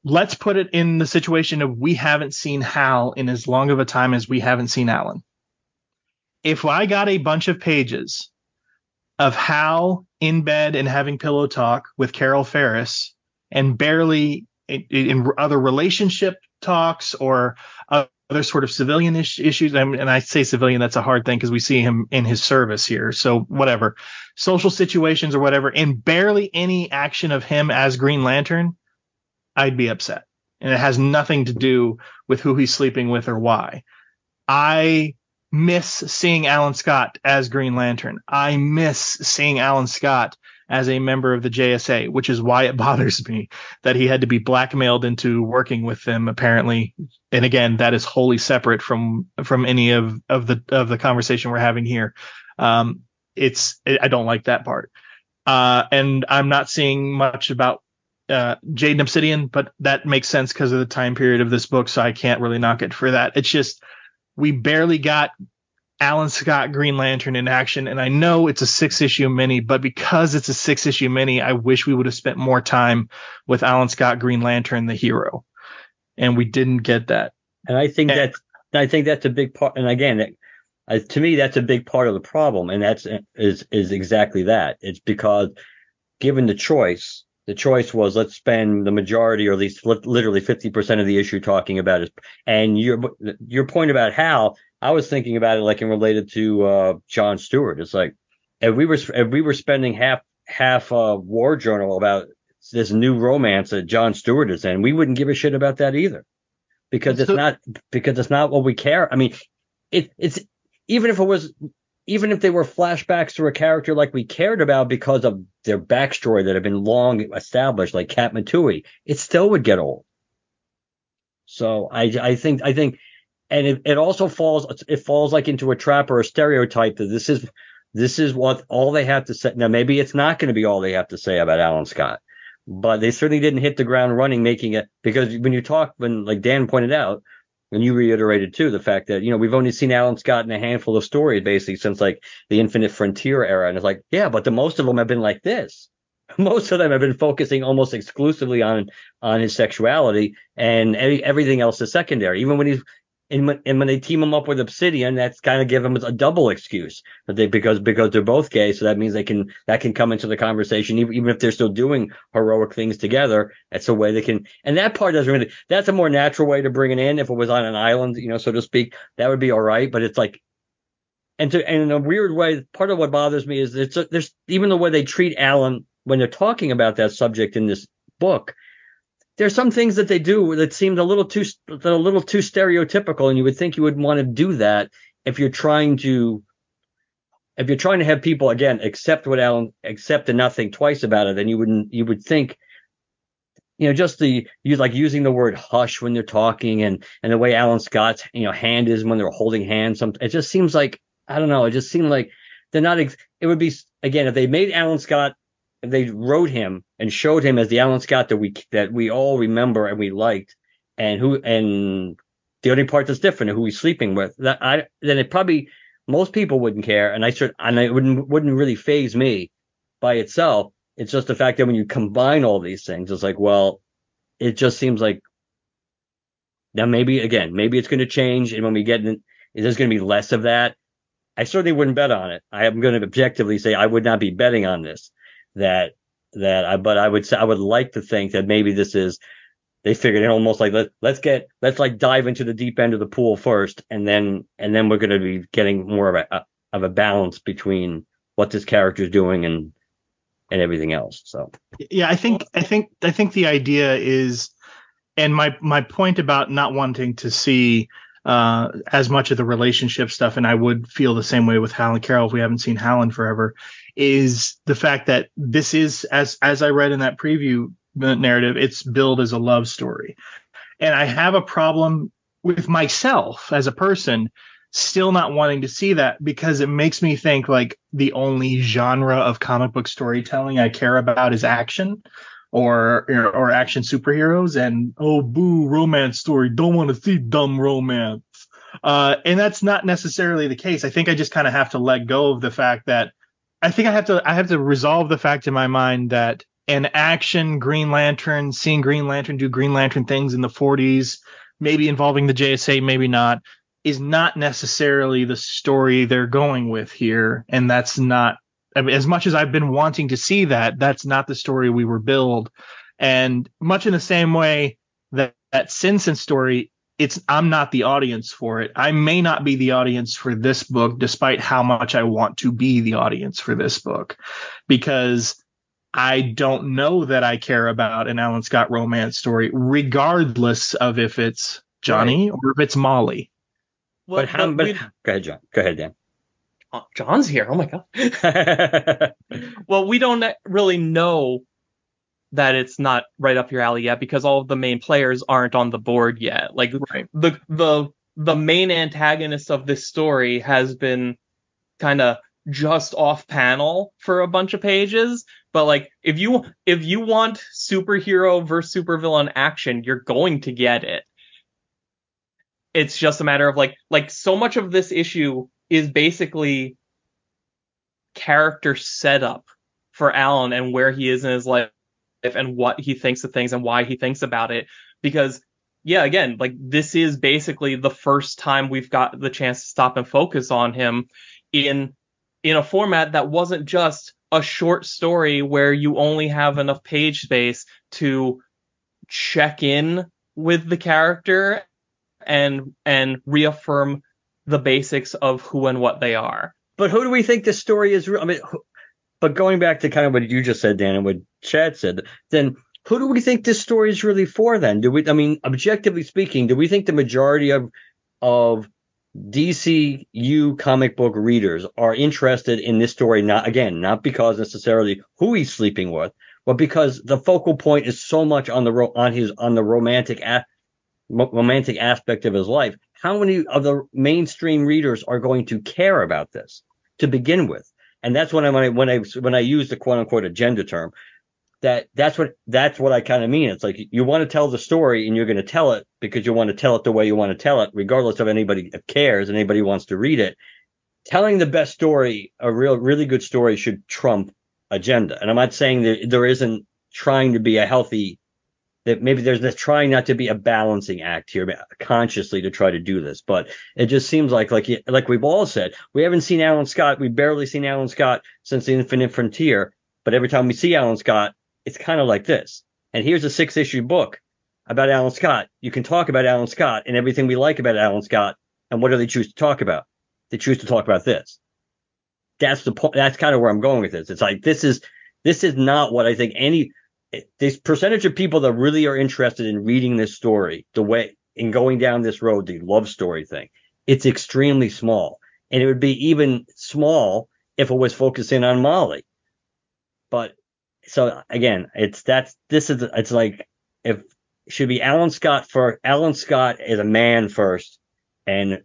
Let's put it in the situation of we haven't seen Hal in as long of a time as we haven't seen Alan. If I got a bunch of pages of Hal in bed and having pillow talk with Carol Ferris and barely in, in other relationship talks or other sort of civilian is- issues, and I say civilian, that's a hard thing because we see him in his service here. So whatever, social situations or whatever, and barely any action of him as Green Lantern, I'd be upset. And it has nothing to do with who he's sleeping with or why. I miss seeing Alan Scott as Green Lantern. I miss seeing Alan Scott as a member of the JSA, which is why it bothers me that he had to be blackmailed into working with them apparently. And again, that is wholly separate from from any of of the of the conversation we're having here. Um, it's I don't like that part. Uh, and I'm not seeing much about uh, Jade and Obsidian, but that makes sense because of the time period of this book, so I can't really knock it for that. It's just we barely got Alan Scott Green Lantern in action. And I know it's a six issue mini, but because it's a six issue mini, I wish we would have spent more time with Alan Scott Green Lantern, the hero. And we didn't get that. And I think And- that's I think that's a big part. And again, it, uh, to me, that's a big part of the problem. And that's is is exactly that. It's because given the choice, the choice was let's spend the majority, or at least literally fifty percent of the issue talking about it. And your your point about how I was thinking about it like in related to uh, John Stewart. It's like if we were if we were spending half half uh, War Journal about this new romance that John Stewart is in, we wouldn't give a shit about that either because it's So- not because it's not what we care. I mean, it it's even if it was even if they were flashbacks to a character like we cared about because of their backstory that had been long established, like Katma Tui, it still would get old. So I I think I think and it, it also falls it falls like into a trap or a stereotype that this is this is what all they have to say. Now maybe it's not going to be all they have to say about Alan Scott, but they certainly didn't hit the ground running making it because when you talk when like Dan pointed out and you reiterated too the fact that you know we've only seen Alan Scott in a handful of stories basically since like the Infinite Frontier era, and it's like yeah, but the most of them have been like this. Most of them have been focusing almost exclusively on on his sexuality, and every, everything else is secondary. Even when he's and when, and when they team him up with Obsidian, that's kind of give him a double excuse that they because because they're both gay, so that means they can that can come into the conversation even, even if they're still doing heroic things together. That's a way they can, and that part doesn't really. That's a more natural way to bring it in. If it was on an island, you know, so to speak, that would be all right. But it's like, and to and in a weird way, part of what bothers me is it's a, there's even the way they treat Alan when they're talking about that subject in this book there's some things that they do that seemed a little too that a little too stereotypical, and you would think you would want to do that if you're trying to if you're trying to have people again accept what Alan accept and not think twice about it, then you wouldn't you would think you know just the you like using the word hush when they're talking and and the way Alan Scott's you know hand is when they're holding hands. Some it just seems like I don't know. It just seemed like they're not. Ex- it would be again if they made Alan Scott they wrote him and showed him as the Alan Scott that we that we all remember and we liked, and who and the only part that's different who he's sleeping with, that I then it probably most people wouldn't care, and I should and it wouldn't wouldn't really phase me by itself. It's just the fact that when you combine all these things, it's like, well, it just seems like now maybe again, maybe it's going to change, and when we get in, there's going to be less of that. I certainly wouldn't bet on it. I am going to objectively say I would not be betting on this. That that I, but I would say I would like to think that maybe this is they figured it almost like let let's get let's like dive into the deep end of the pool first, and then and then we're going to be getting more of a of a balance between what this character is doing and and everything else. So Yeah, I think I think I think the idea is, and my my point about not wanting to see uh, as much of the relationship stuff, and I would feel the same way with Hal and Carol if we haven't seen Hal in forever, is the fact that this is as as I read in that preview narrative, it's billed as a love story, and I have a problem with myself as a person still not wanting to see that because it makes me think like the only genre of comic book storytelling I care about is action or or action superheroes and oh boo romance story. Don't want to see dumb romance. Uh and that's not necessarily the case. I think i just kind of have to let go of the fact that i think i have to i have to resolve the fact in my mind that an action green lantern seeing green lantern do green lantern things in the 40s maybe involving the jsa maybe not is not necessarily the story they're going with here and that's not I mean, as much as I've been wanting to see that, that's not the story we were billed. And much in the same way that that Simpson story, it's I'm not the audience for it. I may not be the audience for this book, despite how much I want to be the audience for this book, because I don't know that I care about an Alan Scott romance story, regardless of if it's Johnny or if it's Molly. Well, but how? but But go ahead, John. Go ahead, Dan. oh, John's here. Oh my god. well, we don't really know that it's not right up your alley yet because all of the main players aren't on the board yet. Like Right. the the the main antagonist of this story has been kind of just off panel for a bunch of pages but like if you if you want superhero versus supervillain action you're going to get it it's just a matter of like like so much of this issue is basically character setup for Alan and where he is in his life and what he thinks of things and why he thinks about it. Because, yeah, again, like this is basically the first time we've got the chance to stop and focus on him in in a format that wasn't just a short story where you only have enough page space to check in with the character and and reaffirm the basics of who and what they are. But who do we think this story is? I mean, but going back to kind of what you just said, Dan, and what Chad said, then who do we think this story is really for? Then do we? I mean, objectively speaking, do we think the majority of of DCU comic book readers are interested in this story? Not again, not because necessarily who he's sleeping with, but because the focal point is so much on the ro- on his on the romantic a- romantic aspect of his life. How many of the mainstream readers are going to care about this to begin with? And that's when I when I when I when I use the quote unquote agenda term, that that's what that's what I kind of mean. It's like you want to tell the story and you're going to tell it because you want to tell it the way you want to tell it, regardless of anybody cares and anybody wants to read it. Telling the best story, a real really good story, should trump agenda. And I'm not saying that there isn't trying to be a healthy that maybe there's this trying not to be a balancing act here consciously to try to do this, but it just seems like like like we've all said we haven't seen Alan Scott, we've barely seen Alan Scott since the Infinite Frontier, but every time we see Alan Scott, it's kind of like this. And here's a six issue book about Alan Scott. You can talk about Alan Scott and everything we like about Alan Scott, and what do they choose to talk about? They choose to talk about this. That's the point. That's kind of where I'm going with this. It's like this is this is not what I think any this percentage of people that really are interested in reading this story, the way in going down this road, the love story thing, it's extremely small. And it would be even small if it was focusing on Molly. But so again, it's that's this is it's like if it should be Alan Scott for Alan Scott as a man first and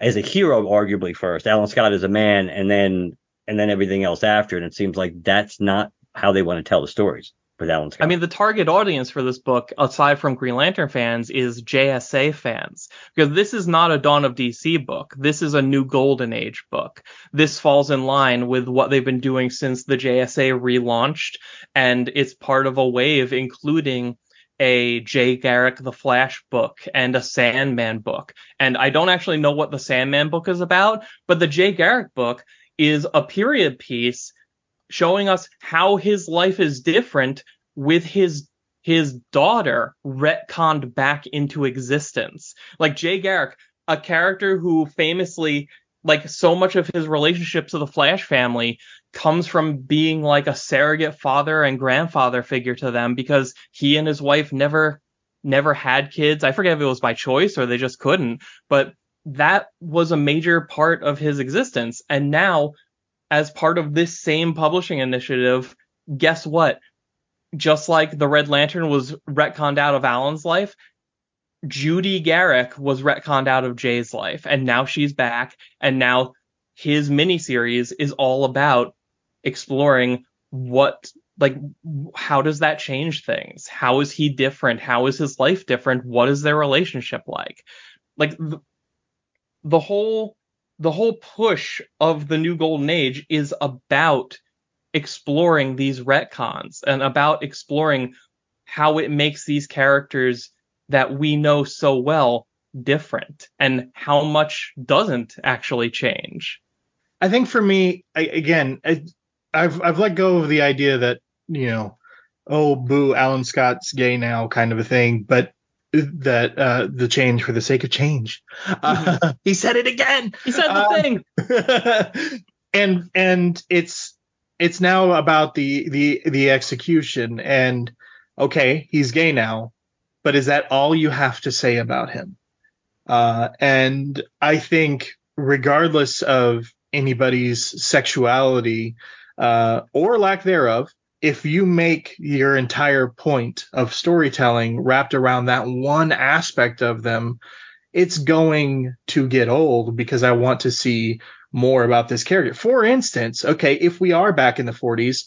as a hero arguably first. Alan Scott is a man and then and then everything else after. And it seems like that's not how they want to tell the stories with Alan Scott. I mean, the target audience for this book, aside from Green Lantern fans, is JSA fans. Because this is not a Dawn of DC book. This is a new Golden Age book. This falls in line with what they've been doing since the JSA relaunched, and it's part of a wave, including a Jay Garrick The Flash book and a Sandman book. And I don't actually know what the Sandman book is about, but the Jay Garrick book is a period piece showing us how his life is different with his his daughter retconned back into existence. Like Jay Garrick, a character who famously like so much of his relationship to the Flash family comes from being like a surrogate father and grandfather figure to them because he and his wife never never had kids. I forget if it was by choice or they just couldn't, but that was a major part of his existence. And now as part of this same publishing initiative, guess what? Just like the Red Lantern was retconned out of Alan's life, Judy Garrick was retconned out of Jay's life, and now she's back, and now his miniseries is all about exploring what like how does that change things? How is he different? How is his life different? What is their relationship like? Like the, the whole the whole push of the new golden age is about exploring these retcons and about exploring how it makes these characters that we know so well different and how much doesn't actually change. I think for me, I, again, I, I've I've let go of the idea that you know, oh boo, Alan Scott's gay now, kind of a thing. But that uh, the change for the sake of change. Uh, he said it again. He said the Um, thing. and and it's it's now about the the the execution and okay he's gay now but is that all you have to say about him uh and i think regardless of anybody's sexuality uh or lack thereof if you make your entire point of storytelling wrapped around that one aspect of them it's going to get old because i want to see more about this character. For instance, okay, if we are back in the 40s,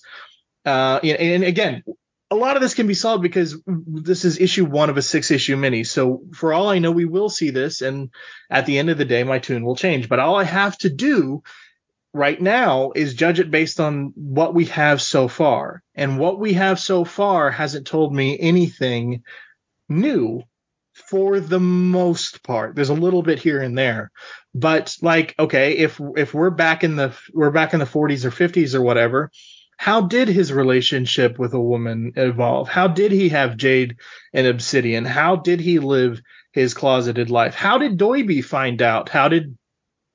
uh, and, and again, a lot of this can be solved because this is issue one of a six issue mini. So for all I know, we will see this, and at the end of the day, my tune will change. But all I have to do right now is judge it based on what we have so far. And what we have so far hasn't told me anything new for the most part. There's a little bit here and there. But like, okay, if if we're back in the we're back in the 40s or 50s or whatever, how did his relationship with a woman evolve? How did he have jade and obsidian? How did he live his closeted life? How did Doiby find out? How did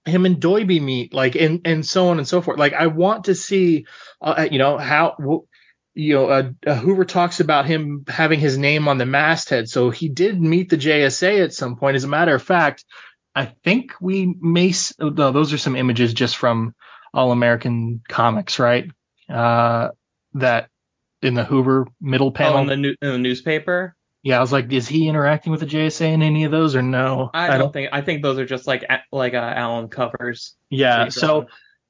him and Doiby meet? Like, and and so on and so forth. Like, I want to see, uh, you know, how you know, uh, uh, Hoover talks about him having his name on the masthead. So he did meet the JSA at some point. As a matter of fact, I think we may. Oh, those are some images just from All American Comics, right? Uh, that in the Hoover middle panel. Oh, in the, new, in the newspaper. Yeah, I was like, is he interacting with the JSA in any of those or no? I, don't, don't, think. I think those are just like like uh, Alan covers. Yeah. So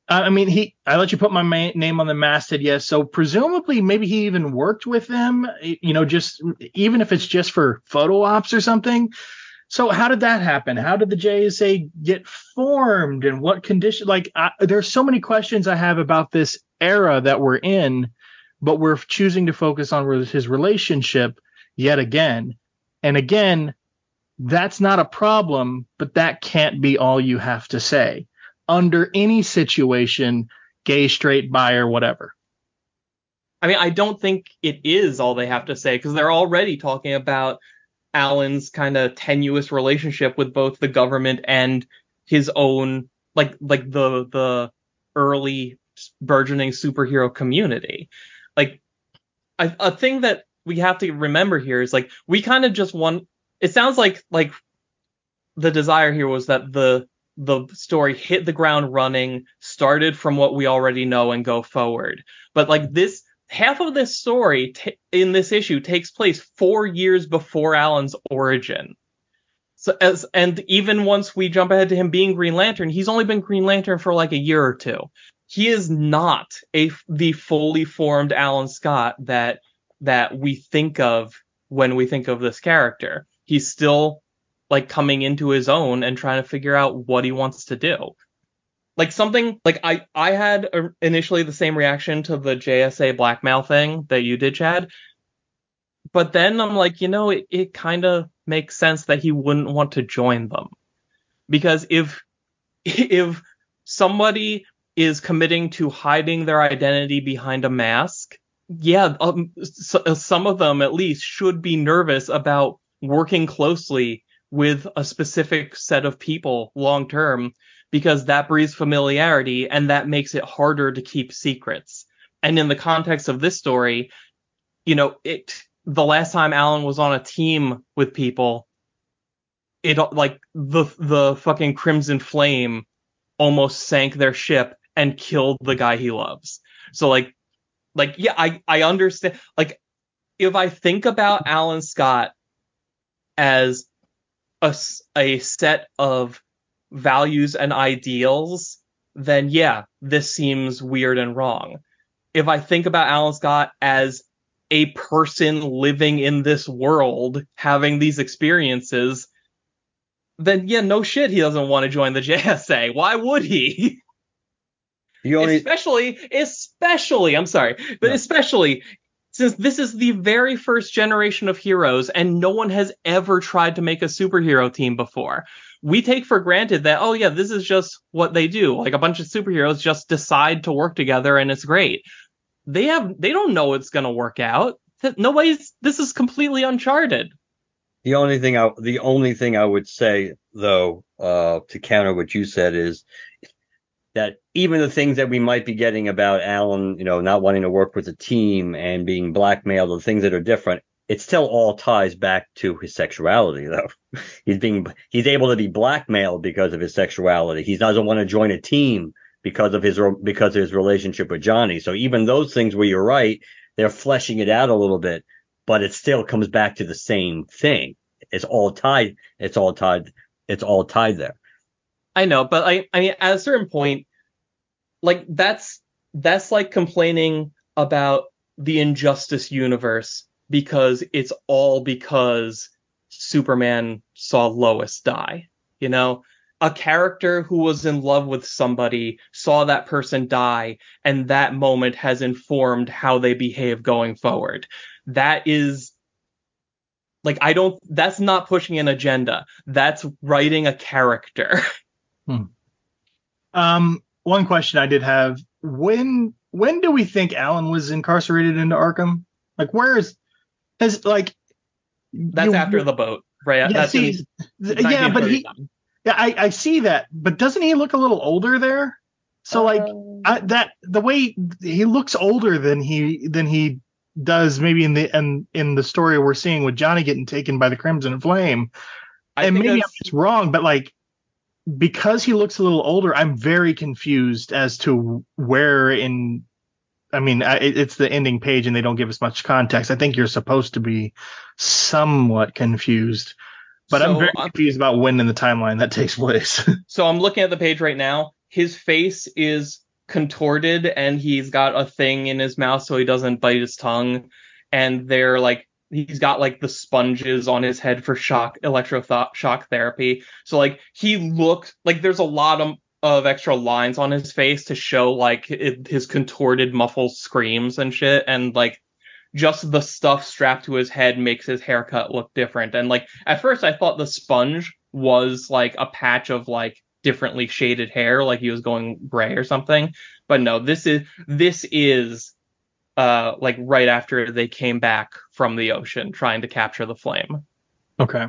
I mean, he. I let you put my ma- name on the masthead, yes. So presumably, maybe he even worked with them. You know, just even if it's just for photo ops or something. So how did that happen? How did the JSA get formed, and what condition? Like, I, there's so many questions I have about this era that we're in, but we're choosing to focus on his relationship yet again, and again. That's not a problem, but that can't be all you have to say under any situation, gay, straight, bi, or whatever. I mean, I don't think it is all they have to say because they're already talking about Alan's kind of tenuous relationship with both the government and his own, like, like the the early burgeoning superhero community. Like, a, a thing that we have to remember here is like we kind of just want. It sounds like like the desire here was that the the story hit the ground running, started from what we already know and go forward. But like this, half of this story t- in this issue takes place four years before Alan's origin. So as and even once we jump ahead to him being Green Lantern, he's only been Green Lantern for like a year or two. He is not a the fully formed Alan Scott that that we think of when we think of this character. He's still like coming into his own and trying to figure out what he wants to do. Like something like I I had initially the same reaction to the JSA blackmail thing that you did, Chad. But then I'm like, you know, it, it kind of makes sense that he wouldn't want to join them. Because if if somebody is committing to hiding their identity behind a mask, yeah, um, so, some of them at least should be nervous about working closely with a specific set of people long term because that breeds familiarity and that makes it harder to keep secrets. And in the context of this story, you know, it the last time Alan was on a team with people, it like the the fucking Crimson Flame almost sank their ship and killed the guy he loves. So like like yeah, I I understand like if I think about Alan Scott as a, a set of values and ideals, then yeah, this seems weird and wrong. If I think about Alan Scott as a person living in this world, having these experiences, then yeah, no shit, he doesn't want to join the JSA. Why would he? Only... Especially, especially, I'm sorry, but no. especially since this is the very first generation of heroes and no one has ever tried to make a superhero team before. We take for granted that, oh yeah, this is just what they do. Like a bunch of superheroes just decide to work together and it's great. They have, they don't know it's going to work out. Nobody's, this is completely uncharted. The only thing I, the only thing I would say though, uh, to counter what you said is that even the things that we might be getting about Alan, you know, not wanting to work with a team and being blackmailed, the things that are different, it still all ties back to his sexuality, though. he's being he's able to be blackmailed because of his sexuality. He doesn't want to join a team because of his because of his relationship with Johnny. So even those things where you're right, they're fleshing it out a little bit, but it still comes back to the same thing. It's all tied. It's all tied. It's all tied there. I know, but I, I mean, at a certain point, like that's that's like complaining about the Injustice universe because it's all because Superman saw Lois die. You know, a character who was in love with somebody saw that person die, and that moment has informed how they behave going forward. That is like I don't that's not pushing an agenda. That's writing a character. Um, one question I did have: when when do we think Alan was incarcerated into Arkham? Like, where is has like That's you- after the boat, right? Yeah, That's see, in th- yeah, but he yeah, I I see that, but doesn't he look a little older there? So like Uh, I, that the way he looks older than he than he does maybe in the in, in the story we're seeing with Johnny getting taken by the Crimson Flame. I and maybe I'm just wrong, but like because he looks a little older, I'm very confused as to where in. I mean, I, it's the ending page, and they don't give us much context. I think you're supposed to be somewhat confused, but I'm So, very uh, confused about when in the timeline that takes place. So I'm looking at the page right now. His face is contorted and he's got a thing in his mouth so he doesn't bite his tongue. And they're like, he's got like the sponges on his head for shock, electroshock therapy. So like he looks like there's a lot of, of extra lines on his face to show like it, his contorted muffled screams and shit. And like just the stuff strapped to his head makes his haircut look different. And like at first I thought the sponge was like a patch of like differently shaded hair, like he was going gray or something. But no, this is this is uh like right after they came back from the ocean trying to capture the flame. Okay.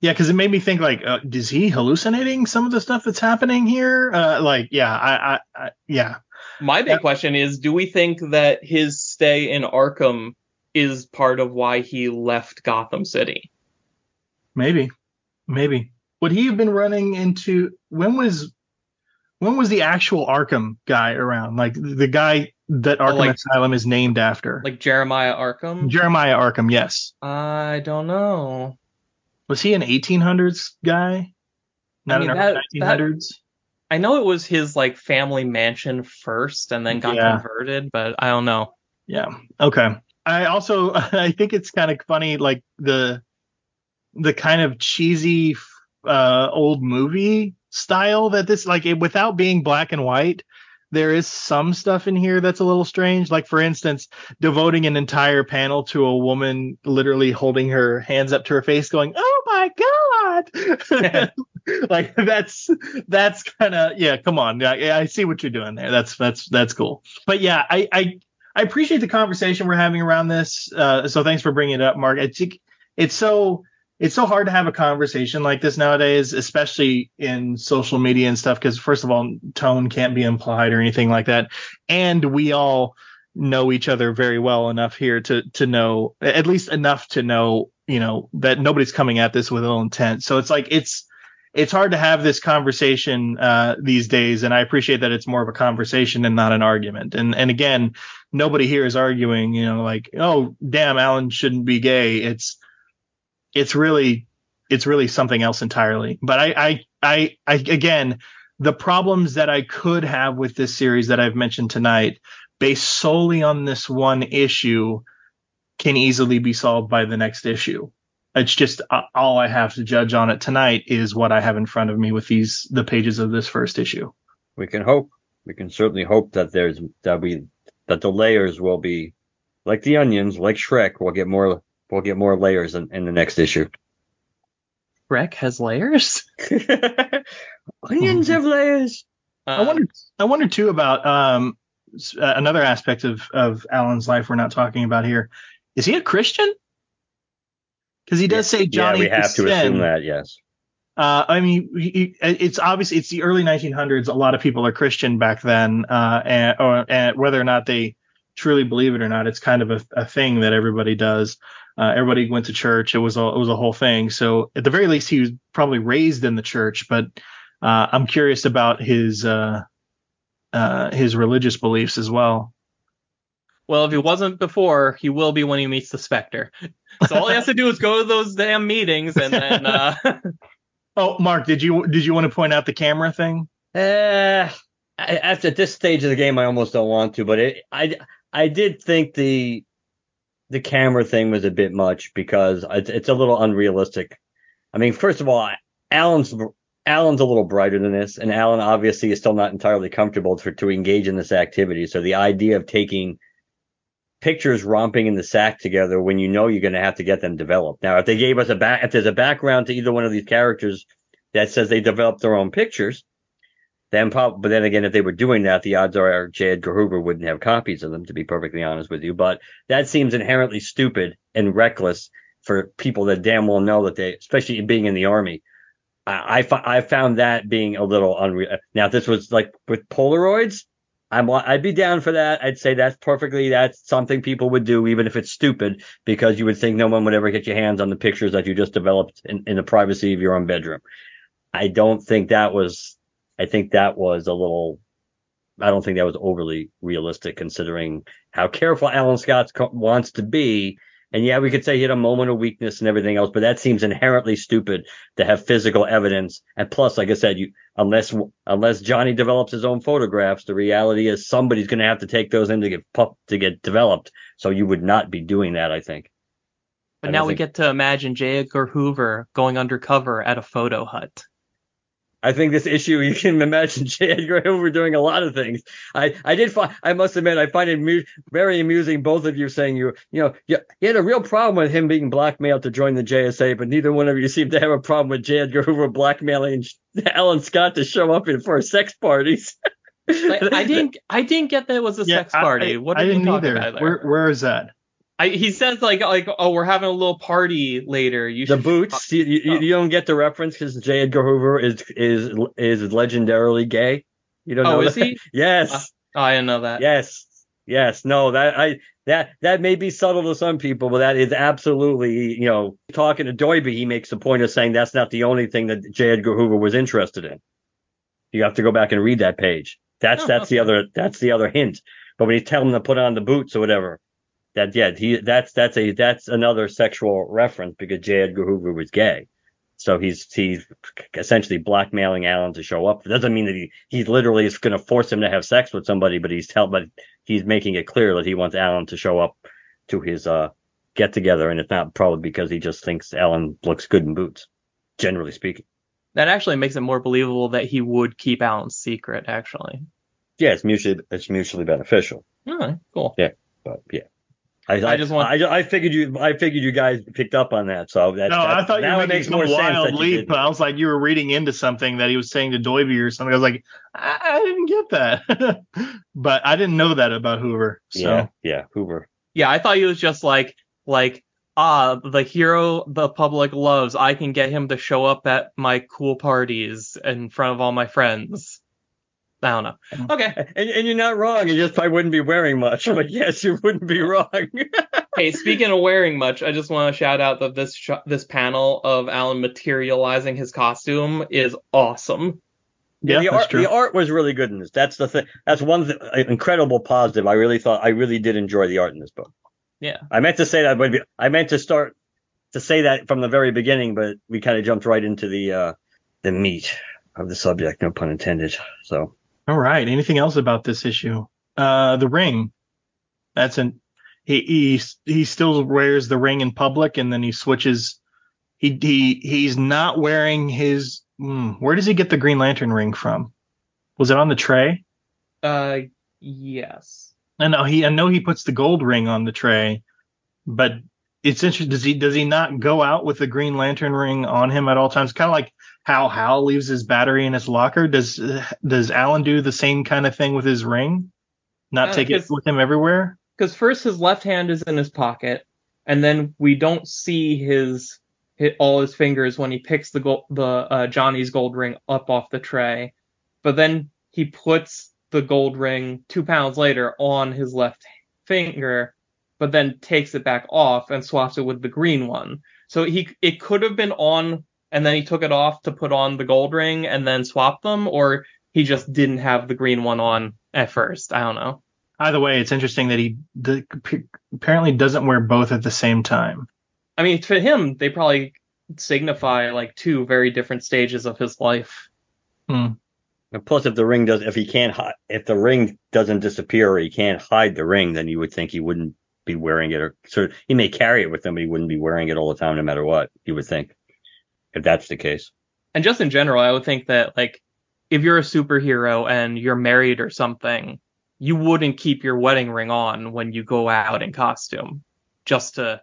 Yeah, because it made me think like, uh, is he hallucinating some of the stuff that's happening here? Uh, like, yeah, I, I, I yeah, My big Yeah. question is do we think that his stay in Arkham is part of why he left Gotham City? maybe, maybe. Would he have been running into when was when was the actual Arkham guy around? Like the guy that Arkham like- Asylum is named after, Like Jeremiah Arkham? Jeremiah Arkham. Yes, I don't know. was he an 1800s guy? Not mean, an that- early 1900s. I know it was his like family mansion first and then got Yeah. converted, but I don't know. Yeah. Okay. I also I think it's kind of funny like the the kind of cheesy uh old movie style that this like it, without being black and white there is some stuff in here that's a little strange. Like for instance devoting an entire panel to a woman literally holding her hands up to her face going oh my god. Like that's that's kind of yeah come on. I, I see what you're doing there. That's that's that's cool. But yeah i i I appreciate the conversation we're having around this. Uh, so thanks for bringing it up, Mark. It's it's so it's so hard to have a conversation like this nowadays, especially in social media and stuff. Because first of all, tone can't be implied or anything like that, and we all know each other very well enough here to to know at least enough to know you know that nobody's coming at this with ill intent. So it's like it's it's hard to have this conversation uh, these days, and I appreciate that it's more of a conversation and not an argument. And and again, nobody here is arguing, you know, like, oh, damn, Alan shouldn't be gay. It's it's really it's really something else entirely. But I I I, I again, the problems that I could have with this series that I've mentioned tonight, based solely on this one issue, can easily be solved by the next issue. It's just uh, all I have to judge on it tonight is what I have in front of me with these the pages of this first issue. We can hope. We can certainly hope that there's that we that the layers will be like the onions, like Shrek. We'll get more. We'll get more layers in, in the next issue. Shrek has layers. Onions have layers. I wonder. I wonder too about um uh, another aspect of of Alan's life we're not talking about here. Is he a Christian? Because he does say Johnny. yeah, we have to assume that. Yes. Uh, I mean, he, he- it's obvious it's the early 1900s. A lot of people are Christian back then, uh, and, or, and whether or not they truly believe it or not, it's kind of a, a thing that everybody does. Uh, everybody went to church. It was a, it was a whole thing. So at the very least, he was probably raised in the church. But uh, I'm curious about his uh, uh, his religious beliefs as well. Well, if he wasn't before, he will be when he meets the Spectre. So all he has to do is go to those damn meetings and then uh Oh, Mark, did you did you want to point out the camera thing? Uh, I- after this stage of the game, I almost don't want to, but it, I, I did think the the camera thing was a bit much because it's, it's a little unrealistic. I mean, first of all, Alan's Alan's a little brighter than this, and Alan obviously is still not entirely comfortable for to engage in this activity. So the idea of taking pictures romping in the sack together when you know you're going to have to get them developed. Now, if they gave us a back, if there's a background to either one of these characters that says they developed their own pictures, then but then again, if they were doing that, the odds are J. Edgar Hoover wouldn't have copies of them, to be perfectly honest with you. But that seems inherently stupid and reckless for people that damn well know that they, especially being in the army. I, I, I found that being a little unreal. Now, if this was like with Polaroids, I'm, I'd be down for that. I'd say that's perfectly, that's something people would do, even if it's stupid, because you would think no one would ever get your hands on the pictures that you just developed in, in the privacy of your own bedroom. I don't think that was, I think that was a little, I don't think that was overly realistic considering how careful Alan Scott wants to be and yeah, we could say he had a moment of weakness and everything else, but that seems inherently stupid to have physical evidence. And plus, like I said, you unless unless Johnny develops his own photographs, the reality is somebody's going to have to take those in to get to get developed. So you would not be doing that, I think. But now think... we get to imagine J. Edgar Hoover going undercover at a photo hut. I think this issue, you can imagine J. Edgar Hoover doing a lot of things. I, I did find, I must admit, I find it mu- very amusing, both of you saying you, you know, you, you, had a real problem with him being blackmailed to join the JSA, but neither one of you seem to have a problem with J. Edgar Hoover blackmailing Alan Scott to show up in for sex parties. like, I didn't, I didn't get that it was a yeah, sex party. I, what are I didn't either. Where, where is that? I, he says like like oh we're having a little party later. You the boots. You, you, oh. you, don't get the reference because J. Edgar Hoover is is is legendarily gay. You don't oh, know. is that? he? yes. Uh, oh, I didn't know that. Yes. Yes. No. That I that that may be subtle to some people, but that is absolutely you know talking to Doiby, he makes the point of saying that's not the only thing that J. Edgar Hoover was interested in. You have to go back and read that page. That's oh, that's okay. the other that's the other hint. But when he's telling him to put on the boots or whatever, that yeah he that's that's a that's another sexual reference because J. Edgar Hoover was gay. So he's he's essentially blackmailing Alan to show up. It doesn't mean that he he literally is going to force him to have sex with somebody, but he's tell but he's making it clear that he wants Alan to show up to his uh get together, and it's not probably because he just thinks Alan looks good in boots, generally speaking. That actually makes it more believable that he would keep Alan's secret. Actually. Yeah, it's mutually it's mutually beneficial. All right, cool. Yeah, but yeah. I, I, just want. I, I, figured you. I figured you guys picked up on that. So that. No, that, I thought you were making some wild leap. I was like, you were reading into something that he was saying to Doiby or something. I was like, I, I didn't get that, but I didn't know that about Hoover. So. Yeah, yeah, Hoover. Yeah, I thought he was just like, like, ah, the hero the public loves. I can get him to show up at my cool parties in front of all my friends. I don't know. Okay. And, and you're not wrong. You just probably wouldn't be wearing much, but yes, you wouldn't be wrong. hey, speaking of wearing much, I just want to shout out that this sh- this panel of Alan materializing his costume is awesome. Yeah, the art, true. the art was really good in this. That's the thing. That's one th- incredible positive. I really thought I really did enjoy the art in this book. Yeah. I meant to say that, but I meant to start to say that from the very beginning, but we kind of jumped right into the uh, the meat of the subject. No pun intended. So. All right. Anything else about this issue? Uh, the ring. That's an he he he still wears the ring in public, and then he switches. He he he's not wearing his. Hmm, where does he get the Green Lantern ring from? Was it on the tray? Uh, yes. I know he. I know he puts the gold ring on the tray, but it's interesting. Does he does he not go out with the Green Lantern ring on him at all times? Kind of like how Hal leaves his battery in his locker. Does does Alan do the same kind of thing with his ring? Not yeah, take it with him everywhere? Because first his left hand is in his pocket, and then we don't see his, his all his fingers when he picks the gold, the uh, Johnny's gold ring up off the tray. But then he puts the gold ring two pounds later on his left finger, but then takes it back off and swaps it with the green one. So he it could have been on and then he took it off to put on the gold ring and then swap them, or he just didn't have the green one on at first. I don't know. Either way, it's interesting that he d- apparently doesn't wear both at the same time. I mean, to him, they probably signify like two very different stages of his life. Hmm. And plus, if the ring does, if he can't, hi- if the ring doesn't disappear or he can't hide the ring, then you would think he wouldn't be wearing it, or sort of, he may carry it with him, but he wouldn't be wearing it all the time, no matter what. You would think, if that's the case. And just in general, I would think that like if you're a superhero and you're married or something, you wouldn't keep your wedding ring on when you go out in costume. Just to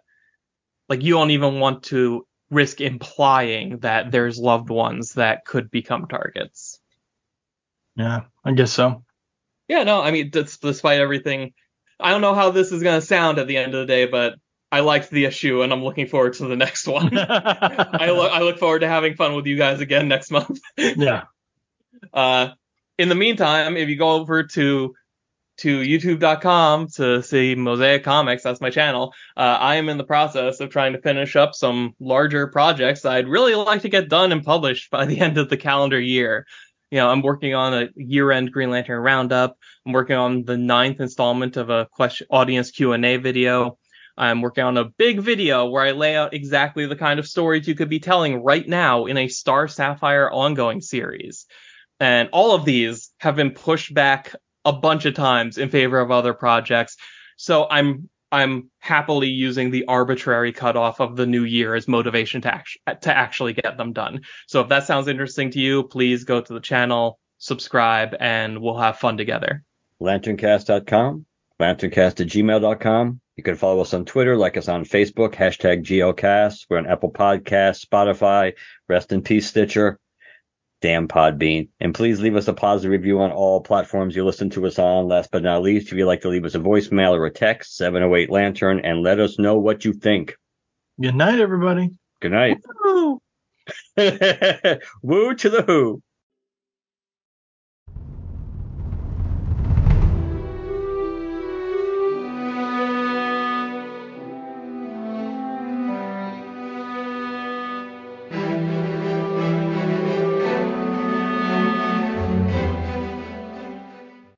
like you don't even want to risk implying that there's loved ones that could become targets. Yeah, I guess so. Yeah, no, I mean, despite everything, I don't know how this is going to sound at the end of the day, but I liked the issue and I'm looking forward to the next one. I, lo- I look forward to having fun with you guys again next month. yeah. Uh, in the meantime, if you go over to to youtube.com to see Mosaic Comics, that's my channel. Uh, I am in the process of trying to finish up some larger projects I'd really like to get done and published by the end of the calendar year. You know, I'm working on a year-end Green Lantern roundup. I'm working on the ninth installment of a question audience Q&A video. I'm working on a big video where I lay out exactly the kind of stories you could be telling right now in a Star Sapphire ongoing series. And all of these have been pushed back a bunch of times in favor of other projects. So I'm I'm happily using the arbitrary cutoff of the new year as motivation to act- to actually get them done. So if that sounds interesting to you, please go to the channel, subscribe, and we'll have fun together. lanterncast.com, lanterncast at gmail.com. You can follow us on Twitter, like us on Facebook, hashtag GeoCast. We're on Apple Podcasts, Spotify, Rest in Peace Stitcher, damn Podbean. And please leave us a positive review on all platforms you listen to us on. Last but not least, if you'd like to leave us a voicemail or a text, 708 Lantern, and let us know what you think. Good night, everybody. Good night. Woo to the who.